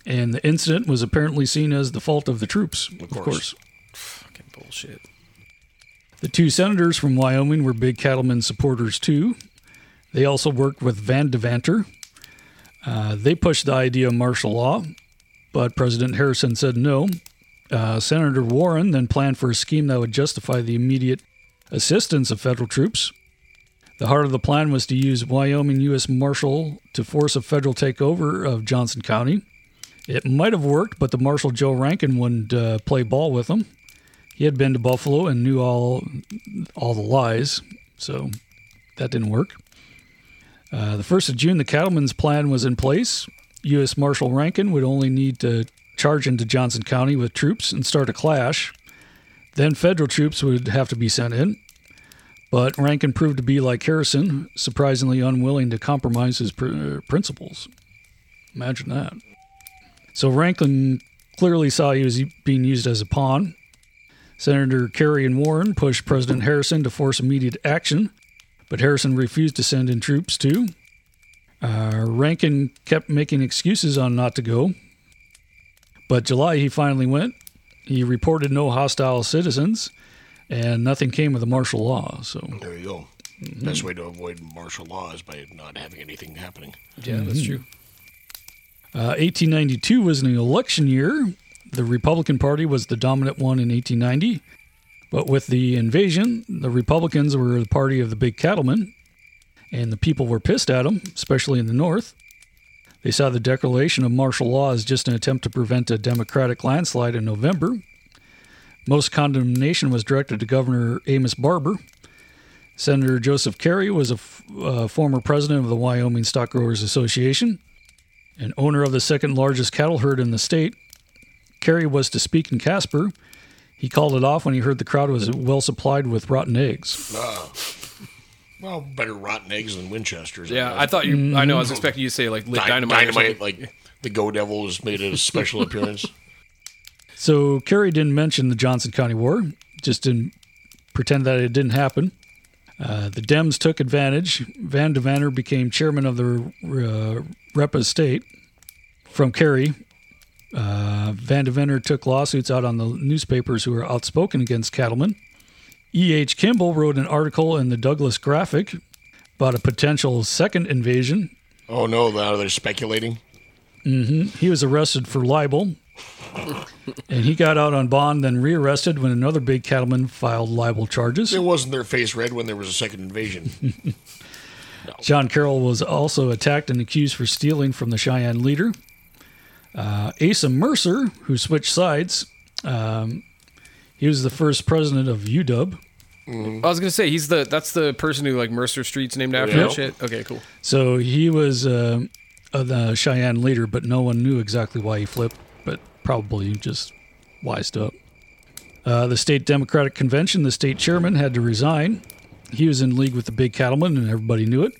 and the incident was apparently seen as the fault of the troops. Of course. Fucking bullshit. The two senators from Wyoming were big cattlemen supporters too. They also worked with Van Devanter. Uh, they pushed the idea of martial law, but President Harrison said no. Uh, Senator Warren then planned for a scheme that would justify the immediate assistance of federal troops. The heart of the plan was to use Wyoming U.S. Marshal to force a federal takeover of Johnson County. It might have worked, but the Marshal Joe Rankin wouldn't uh, play ball with them. He had been to Buffalo and knew all all the lies, so that didn't work. Uh, the 1st of June, the cattlemen's plan was in place. U.S. Marshal Rankin would only need to charge into Johnson County with troops and start a clash. Then federal troops would have to be sent in. But Rankin proved to be like Harrison, surprisingly unwilling to compromise his pr- uh, principles. Imagine that. So Rankin clearly saw he was being used as a pawn. Senator Carey and Warren pushed President Harrison to force immediate action, but Harrison refused to send in troops too. Uh, Rankin kept making excuses on not to go, but July he finally went. He reported no hostile citizens, and nothing came of the martial law. So There you go. Best way to avoid martial law is by not having anything happening. Yeah, that's true. Uh, 1892 was an election year. The Republican Party was the dominant one in 1890. But with the invasion, the Republicans were the party of the big cattlemen, and the people were pissed at them, especially in the North. They saw the declaration of martial law as just an attempt to prevent a Democratic landslide in November. Most condemnation was directed to Governor Amos Barber. Senator Joseph Carey was a f- uh, former president of the Wyoming Stock Growers Association and owner of the second largest cattle herd in the state. Carey was to speak in Casper. He called it off when he heard the crowd was well supplied with rotten eggs. Ah. well, better rotten eggs than Winchesters. Yeah, I thought you. I know. I was expecting you to say like lit Dy- dynamite. dynamite, like the Go Devils made a special appearance. So Carey didn't mention the Johnson County War, just didn't pretend that it didn't happen. Uh, the Dems took advantage. Van Devanter became chairman of the uh, rep estate from Carey. Uh, Van Devanter took lawsuits out on the newspapers who were outspoken against cattlemen. E.H. Kimball wrote an article in the Douglas Graphic about a potential second invasion. Oh no! Now they're speculating. hmm He was arrested for libel, and he got out on bond, then rearrested when another big cattleman filed libel charges. It wasn't their face red when there was a second invasion. John Carroll was also attacked and accused for stealing from the Cheyenne leader. Uh, Asa Mercer, who switched sides, um, he was the first president of UW. I was gonna say he's the that's the person who like Mercer Street's named after Yep. and shit. Okay, cool. So he was uh, uh, the Cheyenne leader, but no one knew exactly why he flipped, but probably just wised up. Uh, the state Democratic Convention, the state chairman had to resign. He was in league with the big cattlemen, and everybody knew it.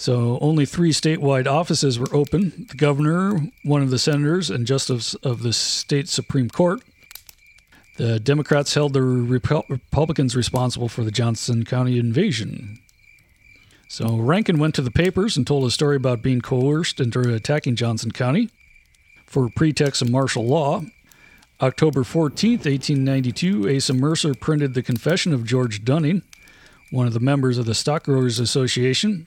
So only three statewide offices were open the governor, one of the senators, and justice of the state Supreme Court. The Democrats held the Repu- Republicans responsible for the Johnson County invasion. So Rankin went to the papers and told a story about being coerced into attacking Johnson County for pretext of martial law. October 14th, 1892, Asa Mercer printed the confession of George Dunning, one of the members of the Stock Growers Association.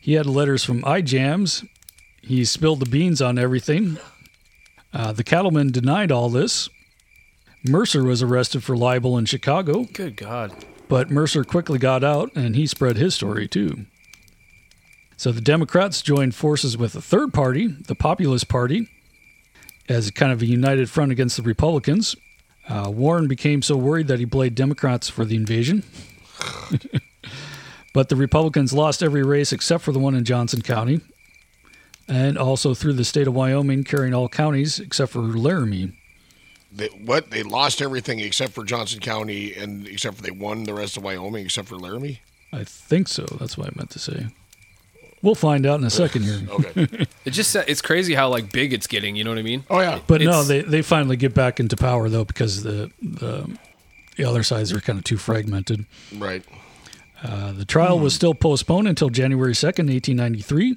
He had letters from Ijams. He spilled the beans on everything. Uh, the cattlemen denied all this. Mercer was arrested for libel in Chicago. Good God. But Mercer quickly got out and he spread his story too. So the Democrats joined forces with a third party, the Populist Party. as kind of a united front against the Republicans. Uh, Warren became so worried that he blamed Democrats for the invasion. but the Republicans lost every race except for the one in Johnson County, and also through the state of Wyoming, carrying all counties except for Laramie. They, what? They lost everything except for Johnson County, and except for they won the rest of Wyoming except for Laramie. I think so. That's what I meant to say. We'll find out in a second here. Okay. It just it's crazy how like big it's getting. You know what I mean? Oh yeah. But no, they, they finally get back into power though because the the, the other sides are kind of too fragmented. Right. Uh, the trial was still postponed until January 2nd, 1893.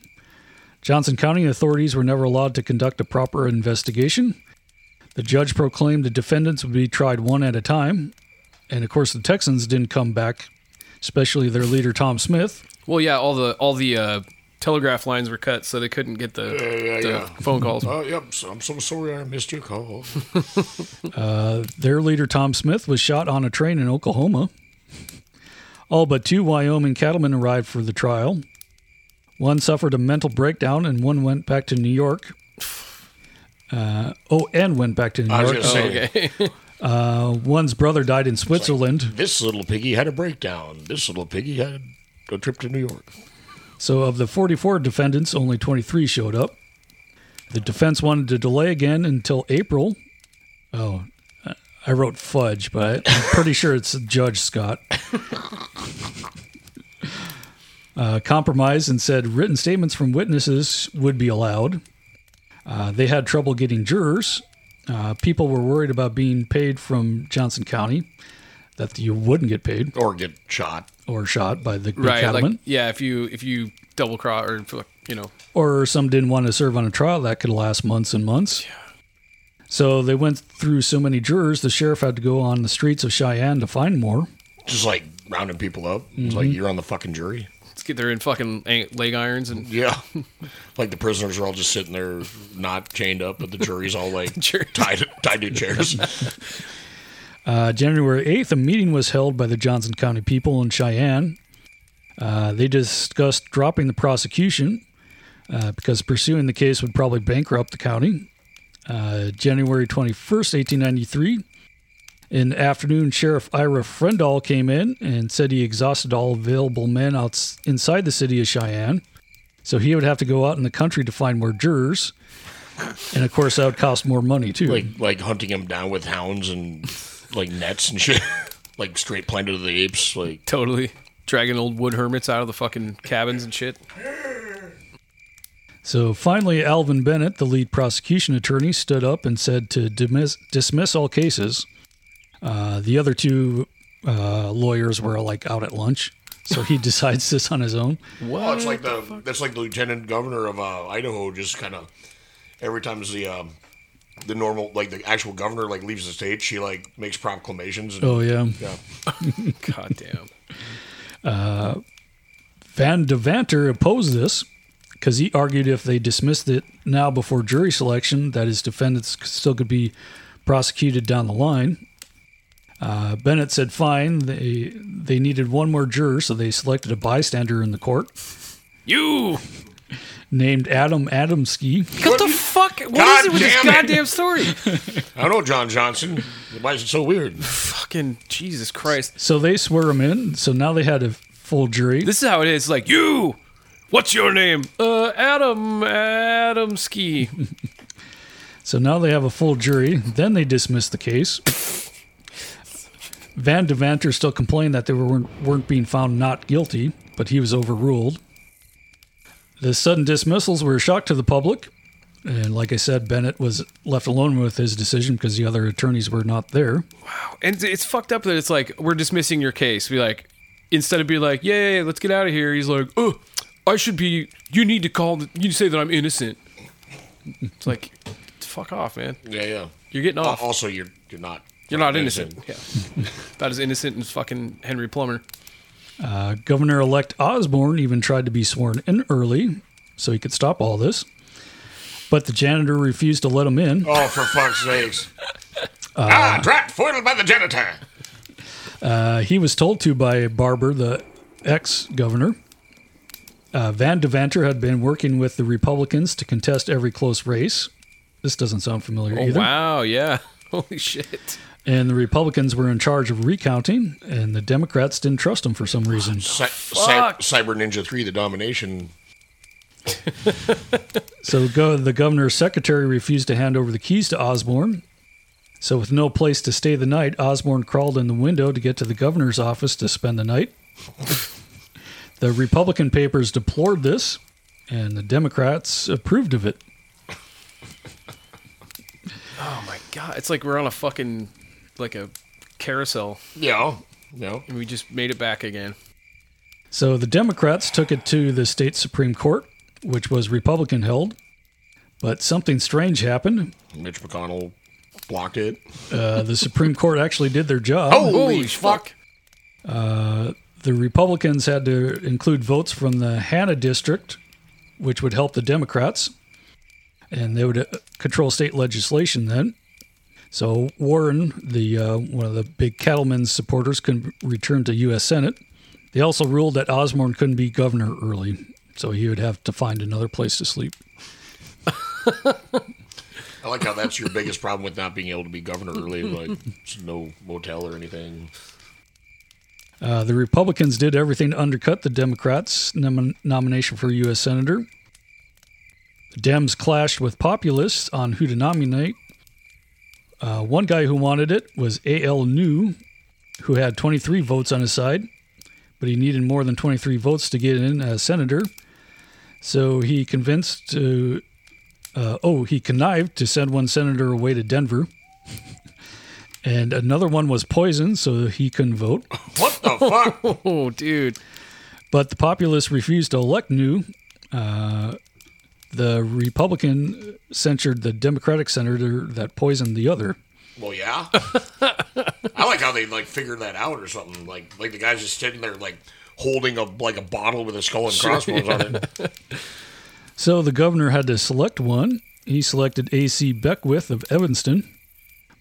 Johnson County authorities were never allowed to conduct a proper investigation. The judge proclaimed the defendants would be tried one at a time. And of course, the Texans didn't come back, especially their leader, Tom Smith. Well, yeah, all the all the uh, telegraph lines were cut, so they couldn't get the, yeah, the yeah. phone calls. Oh, yep. So I'm so sorry I missed your call. Uh, their leader, Tom Smith, was shot on a train in Oklahoma. All but two Wyoming cattlemen arrived for the trial. One suffered a mental breakdown, and one went back to New York. Uh, oh, and went back to New I was York. gonna say. okay. Uh, one's brother died in Switzerland. this little piggy had a breakdown. This little piggy had a trip to New York. So, of the 44 defendants, only 23 showed up. The defense wanted to delay again until April. Oh, I wrote fudge, but I'm pretty sure it's Judge Scott. Uh, compromised and said written statements from witnesses would be allowed. Uh, they had trouble getting jurors. Uh, people were worried about being paid from Johnson County, that you wouldn't get paid Or get shot. or shot by the big right, cattleman. like yeah, if you if you double cross or you know, or some didn't want to serve on a trial that could last months and months. So they went through so many jurors, the sheriff had to go on the streets of Cheyenne to find more. Just like rounding people up. It's like you're on the fucking jury. let's get there in fucking leg irons and Yeah. like the prisoners are all just sitting there, not chained up, but the jury's all like Jury. tied, tied to chairs. Uh, January 8th, a meeting was held by the Johnson County people in Cheyenne. Uh, they discussed dropping the prosecution uh, because pursuing the case would probably bankrupt the county. Uh, January 21st, 1893, in the afternoon, Sheriff Ira Frendall came in and said he exhausted all available men outs inside the city of Cheyenne. So he would have to go out in the country to find more jurors. And of course, that would cost more money, too. like like hunting them down with hounds and like nets and shit. like straight Planet of the Apes. Like totally dragging old wood hermits out of the fucking cabins and shit. So finally, Alvin Bennett, the lead prosecution attorney, stood up and said to dismiss, dismiss all cases. Uh, the other two uh, lawyers were like out at lunch, so he decides this on his own. Well, it's like the, that's like the lieutenant governor of uh, Idaho. Just kind of every time the um, the normal like the actual governor like leaves the state, she like makes proclamations. And, Oh yeah, yeah. God damn. Van Devanter opposed this because he argued if they dismissed it now before jury selection, that his defendants still could be prosecuted down the line. Uh, Bennett said fine. They they needed one more juror, so they selected a bystander in the court You named Adam Adamski. what the fuck? What is God it with this damn it. goddamn story? I don't know, John Johnson. Why is it so weird? fucking Jesus Christ! So they swear him in. So now they had a full jury. This is how it is. Like you. What's your name? Uh, Adam Adamski. So now they have a full jury. Then they dismiss the case. Van Devanter still complained that they weren't, weren't being found not guilty, but he was overruled. The sudden dismissals were a shock to the public. And like I said, Bennett was left alone with his decision because the other attorneys were not there. Wow. And it's- it's fucked up that it's like we're dismissing your case. Be like, instead of be like, yay, let's get out of here. He's like, oh, I should be. You need to call. The, you need to say that I'm innocent. It's like, fuck off, man. Yeah, yeah. You're getting off. Also, you're you're not. You're not innocent. Yeah. About as innocent as fucking Henry Plummer. Uh, Governor elect Osborne even tried to be sworn in early so he could stop all this. But the janitor refused to let him in. Oh, for fuck's sakes! ah, drat foiled by the janitor. Uh, he was told to by Barber, the ex governor. Uh, Van Devanter had been working with the Republicans to contest every close race. This doesn't sound familiar Oh either. wow, yeah. Holy shit. And the Republicans were in charge of recounting, and the Democrats didn't trust them for some reason. Cy- Cy- Cyber Ninja 3, the domination. So go, the governor's secretary refused to hand over the keys to Osborne. So, with no place to stay the night, Osborne crawled in the window to get to the governor's office to spend the night. the Republican papers deplored this, and the Democrats approved of it. Oh my god. It's like we're on a fucking like a carousel. Yeah. Yeah. And we just made it back again. So, the Democrats took it to the state Supreme Court, which was Republican held. But something strange happened. Mitch McConnell blocked it. Uh, the Supreme Court actually did their job. Holy, fuck. The Republicans had to include votes from the Hanna district, which would help the Democrats, and they would uh, control state legislation then. So Warren, the uh, one of the big cattlemen's supporters, couldn't return to U.S. Senate. They also ruled that Osborne couldn't be governor early, so he would have to find another place to sleep. I like how that's your biggest problem with not being able to be governor early. Like, no motel or anything. Uh, the Republicans did everything to undercut the Democrats' nom- nomination for U.S. Senator. The Dems clashed with populists on who to nominate. Uh, one guy who wanted it was A.L. New, who had 23 votes on his side, but he needed more than 23 votes to get in as senator. So he convinced to, uh, oh, he connived to send one senator away to Denver. and another one was poisoned, so he couldn't vote. What the fuck? oh, dude. But the populists refused to elect New. Uh, the Republican censured the Democratic senator that poisoned the other. Well, yeah. I like how they like figured that out or something. Like, like the guy's just sitting there, like holding a like a bottle with a skull and crossbones on it. So the governor had to select one. He selected A.C. Beckwith of Evanston,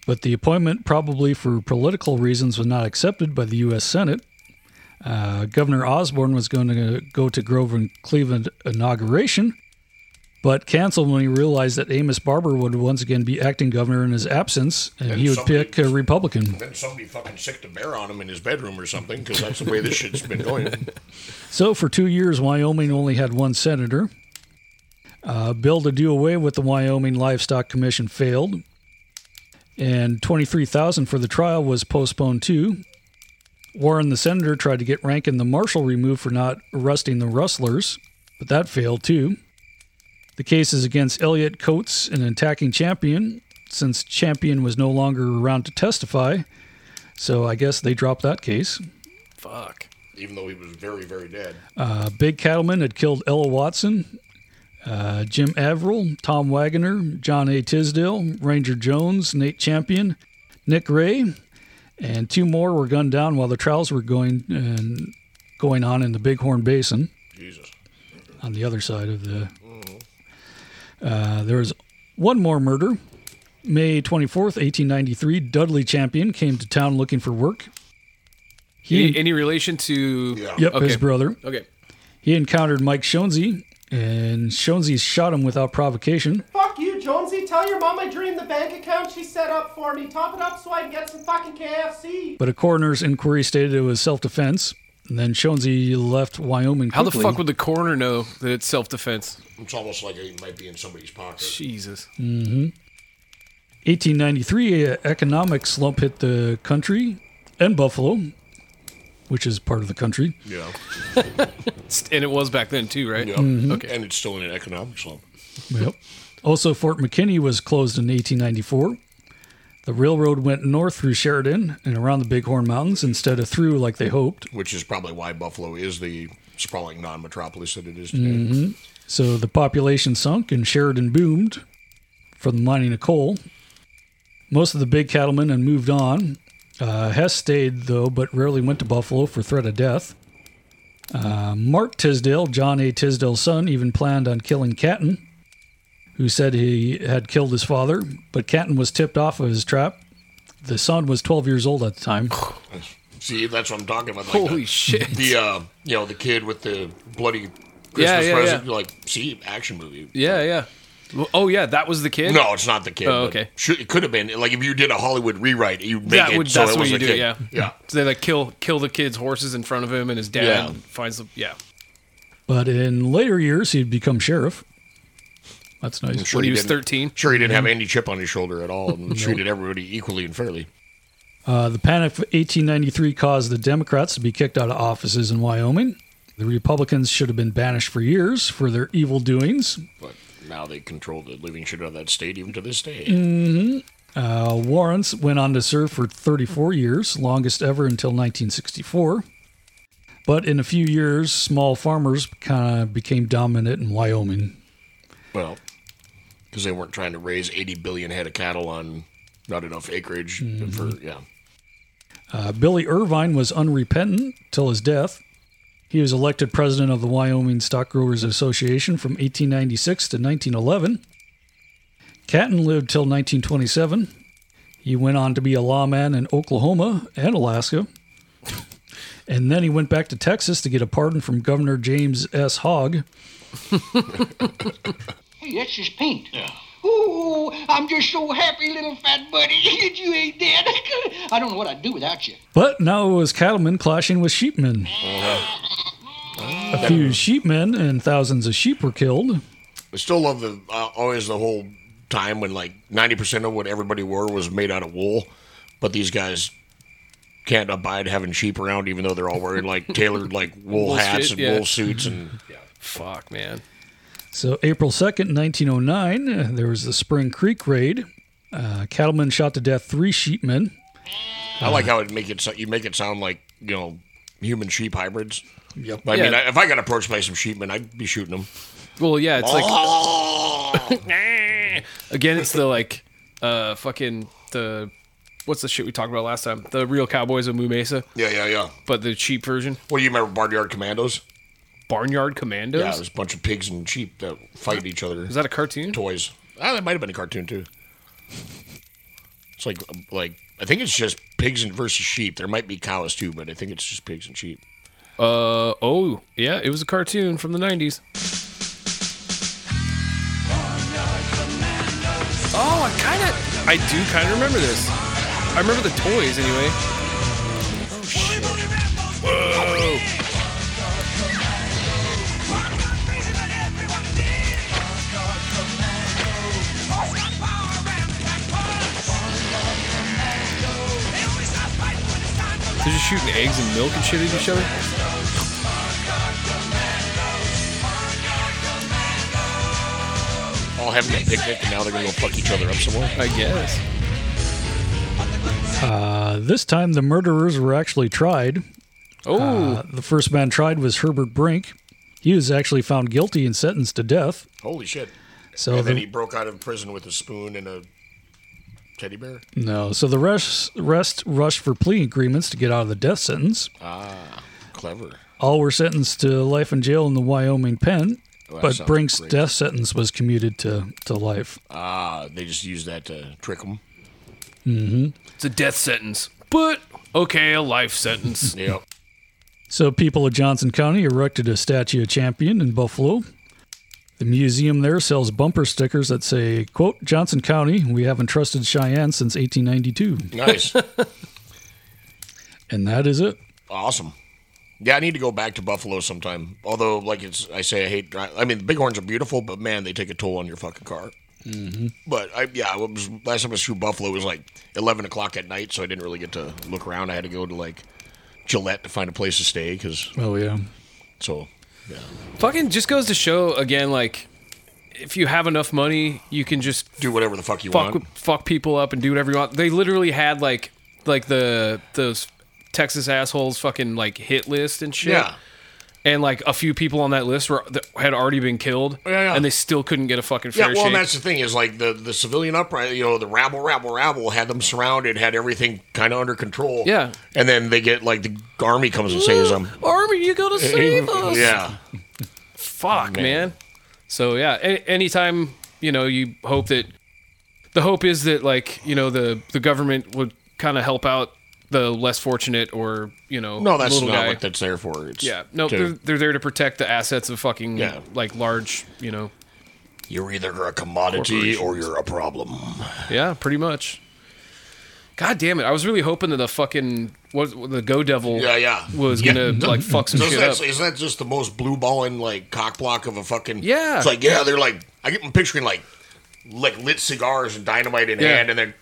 but the appointment, probably for political reasons, was not accepted by the U.S. Senate. Uh, Governor Osborne was going to go to Grover and Cleveland inauguration, but canceled when he realized that Amos Barber would once again be acting governor in his absence, and And he would pick a Republican. Then somebody fucking sicked a bear on him in his bedroom or something, because that's the way this shit's been going. So for two years, Wyoming only had one senator. Uh, bill to do away with the Wyoming Livestock Commission failed, and twenty-three thousand for the trial was postponed too. Warren, the senator, tried to get Rankin the marshal removed for not arresting the rustlers, but that failed too. The case is against Elliot Coates, an attacking champion, since Champion was no longer around to testify. So I guess they dropped that case. Fuck. Even though he was very, very dead. Uh, Big Cattleman had killed Ella Watson, uh, Jim Averill, Tom Wagoner, John A. Tisdale, Ranger Jones, Nate Champion, Nick Ray, and two more were gunned down while the trials were going and going on in the Bighorn Basin. Jesus. On the other side of the. Uh, there was one more murder. May 24th, 1893, Dudley Champion came to town looking for work. Any, any relation to? Yep, Okay. his brother. Okay. He encountered Mike Shonsey, and Shonsey shot him without provocation. Fuck you, Jonesy. Tell your mom I dreamed the bank account she set up for me. Top it up so I can get some fucking KFC. But a coroner's inquiry stated it was self-defense. And then Shonsey left Wyoming How the fuck would the coroner know that it's self defense? It's almost like it might be in somebody's pocket. Jesus. hmm 1893, a economic slump hit the country and Buffalo, which is part of the country. Yeah. and it was back then too, right? Yeah. Mhm. Okay. And it's still in an economic slump. Yep. Also, Fort McKinney was closed in 1894. The railroad went north through Sheridan and around the Bighorn Mountains instead of through like they hoped. Which is probably why Buffalo is the sprawling non-metropolis that it is today. hmm So the population sunk and Sheridan boomed from the mining of coal. Most of the big cattlemen had moved on. Uh, Hesse stayed, though, but rarely went to Buffalo for threat of death. Uh, Mark Tisdale, John A. Tisdale's son, even planned on killing Canton, who said he had killed his father, but Canton was tipped off of his trap. The son was 12 years old at the time. See, that's what I'm talking about. Like Holy the, shit. The uh, you know, the kid with the bloody Christmas Yeah, yeah, present. yeah. Like, see, action movie. Yeah, yeah. Oh yeah, that was the kid. No, it's not the kid. Oh, okay. should- it could have been like if you did a Hollywood rewrite, you make That it would, so that's it what was you a do. kid. Yeah, yeah. So they like kill kill the kid's horses in front of him, and his dad Yeah. finds the yeah. But in later years, he'd become sheriff. That's nice. I'm sure When he was 13? Sure, he didn't have Mhm. any chip on his shoulder at all, and No. treated everybody equally and fairly. Uh, the Panic of 1893 caused the Democrats to be kicked out of offices in Wyoming. The Republicans should have been banished for years for their evil doings. But now they control the living shit out of that state, even to this day. hmm Uh, Warrens went on to serve for 34 years, longest ever until 1964. But in a few years, small farmers kind of became dominant in Wyoming. Well, because they weren't trying to raise 80 billion head of cattle on not enough acreage Mm-hmm. for yeah. Uh, Billy Irvine was unrepentant till his death. He was elected president of the Wyoming Stock Growers Association from 1896 to 1911. Canton lived till 1927. He went on to be a lawman in Oklahoma and Alaska. And then he went back to Texas to get a pardon from Governor James S. Hogg. Hey, that's just paint. Yeah. Ooh, I'm just so happy, little fat buddy, that you ain't dead. I don't know what I'd do without you. But now it was cattlemen clashing with sheepmen. A few sheepmen and thousands of sheep were killed. I still love the uh, always the whole time when like 90% of what everybody wore was made out of wool, but these guys can't abide having sheep around even though they're all wearing like tailored like wool, Wool hats shit, and yeah. wool suits and Fuck, man. So, April 2nd, 1909, uh, there was the Spring Creek raid. Uh, cattlemen shot to death three sheepmen. I like how it make it so- you make it sound like you know human sheep hybrids. Yep. I mean, I, if I got approached by some sheepmen, I'd be shooting them. Well, yeah, it's like again, it's the like uh fucking the what's the shit we talked about last time? The real cowboys of Moo Mesa. Yeah, yeah, yeah. But the cheap version. What do you remember, Barnyard Commandos? Barnyard Commandos. Yeah, there's a bunch of pigs and sheep that fight each other. Is that a cartoon? Toys. Ah, that might have been a cartoon too. It's like like I think it's just pigs and versus sheep. There might be cows too, but I think it's just pigs and sheep. Uh oh, yeah, it was a cartoon from the '90s. Oh, I kind of, I do kind of remember this. I remember the toys anyway. Shooting eggs and milk and shit at each other. All having a picnic, and now they're gonna go fuck each other up somewhere. I guess. Uh, this time, the murderers were actually tried. Oh. Uh, the first man tried was Herbert Brink. He was actually found guilty and sentenced to death. Holy shit! So and then he broke out of prison with a spoon and a teddy bear. No, so the rest, rest rushed for plea agreements to get out of the death sentence. Ah, clever. All were sentenced to life in jail in the Wyoming pen, Oh, but Brink's great. death sentence was commuted to, to life. Ah, they just used that to trick them. hmm It's a death sentence, but okay, a life sentence. yep. So people of Johnson County erected a statue of Champion in Buffalo. The museum there sells bumper stickers that say, quote, Johnson County, we haven't trusted Cheyenne since 1892. Nice. And that is it. Awesome. Yeah, I need to go back to Buffalo sometime. Although, like it's, I say I hate. I mean, the Bighorns are beautiful, but man, they take a toll on your fucking car. Mm-hmm. But I, yeah, was last time I was through Buffalo it was like eleven o'clock at night, so I didn't really get to look around. I had to go to like Gillette to find a place to stay because. Oh, yeah. So, yeah. Fucking just goes to show again, like if you have enough money, you can just do whatever the fuck you fuck, want. Fuck people up and do whatever you want. They literally had like like the those Texas assholes fucking like hit list and shit. Yeah. And like a few people on that list were that had already been killed, Yeah, yeah. and they still couldn't get a fucking Yeah, well, and shake. that's the thing is like the the civilian uprising, you know, the rabble, rabble, rabble had them surrounded, had everything kind of under control. Yeah. and then they get like the army comes and saves them. Army, you gotta save us. Yeah, Fuck, Man. man. So yeah, a- anytime you know, you hope that the hope is that like you know the the government would kind of help out the less fortunate or you know no, that's little not guy. what that's there for. It's yeah, no, to- they're, they're there to protect the assets of fucking Yeah. like large, you know. You're either a commodity or you're a problem. Yeah, pretty much. God damn it! I was really hoping that the fucking what the Go Devil Yeah, yeah. was Yeah. gonna like fuck some So shit is up. that, is that just the most blue balling like cock block of a fucking? Yeah. It's like yeah, they're like I get them picturing like like lit cigars and dynamite in Yeah. hand, and then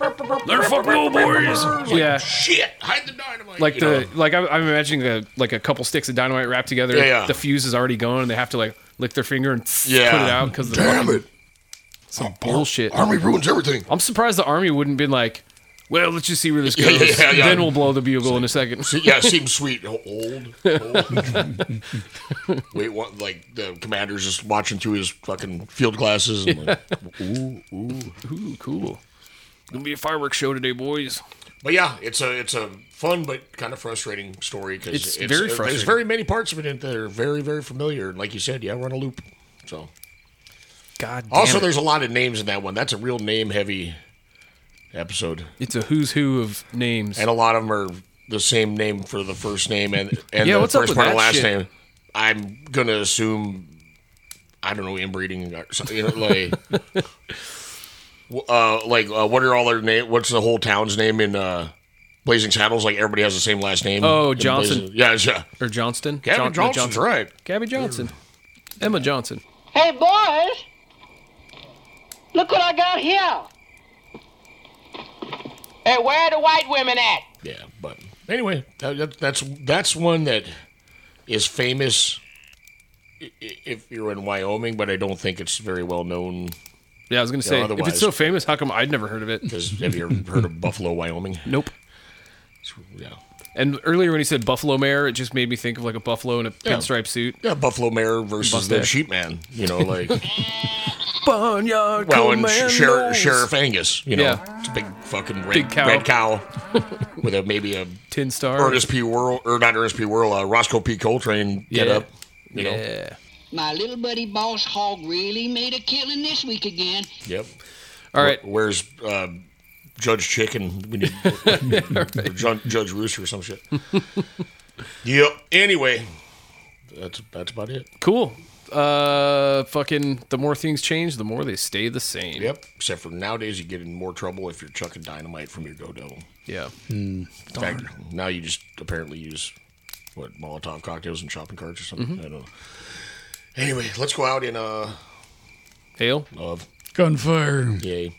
They're fucking old boys. Like, Yeah. shit, hide the dynamite. like you the know? like I'm, I'm imagining a like a couple sticks of dynamite wrapped together. Yeah, yeah. The fuse is already going, and they have to like lick their finger and Yeah. put it out because the Damn fucking- it. some bullshit. Army ruins everything. I'm surprised the army wouldn't been like, well, let's just see where this goes. yeah, yeah. Then we'll blow the bugle in a second. Yeah, seems sweet. Old. old. Wait, what? Like the commander's just watching through his fucking field glasses. And like, ooh, ooh. Ooh, cool. Gonna be a fireworks show today, boys. But yeah, it's a it's a fun but kind of frustrating story because It's very There's very many parts of it that are very very familiar, and like you said, yeah, run a loop. So God. Damn also, it. there's a lot of names in that one. That's a real name heavy episode, it's a who's who of names. and a lot of them are the same name for the first name and and Yeah, the what's first part of last shit? name. I'm gonna assume I don't know inbreeding or something. You know, like uh, like uh, what are all their name? What's the whole town's name in uh, Blazing Saddles? Like everybody has the same last name. Oh, Johnson. Blazing- Yeah, it's, yeah. or Johnston. Gabby John- no, Johnson's Johnson. right. Gabby Johnson. Emma Johnson. Hey, boys! Look what I got here! Hey, where are the white women at? Yeah, but anyway, that, that, that's that's one that is famous i- i- if you're in Wyoming, but I don't think it's very well known. Yeah, I was gonna Yeah, say if it's so famous, how come I'd never heard of it? Because have you ever heard of Buffalo, Wyoming? Nope. Yeah. And earlier when he said buffalo mare, it just made me think of like a buffalo in a Yeah. pinstripe suit. Yeah, Buffalo Mare versus the Sheep Man. You know, like Barnyard well, and Commandos. Sheriff, Sheriff Angus. You know, Yeah. it's a big fucking red, Big cow. red cow with a maybe a Tin Star. Ernest P. Worrell or not Ernest P. Worrell, uh, Roscoe P. Coltrane get Yeah. up. You know, Yeah. My little buddy Boss Hogg really made a killing this week again. yep. All right. Wh- Where's uh, Judge Chicken? We need or Judge, Judge Rooster or some shit. yep. Anyway, that's that's about it. Cool. Uh, fucking. The more things change, the more they stay the same. Yep. Except for nowadays, you get in more trouble if you're chucking dynamite from your Go Devil. Yeah. In fact, now you just apparently use what Molotov cocktails and shopping carts or something. I don't know. Anyway, let's go out in uh Hail. of Gunfire. yay.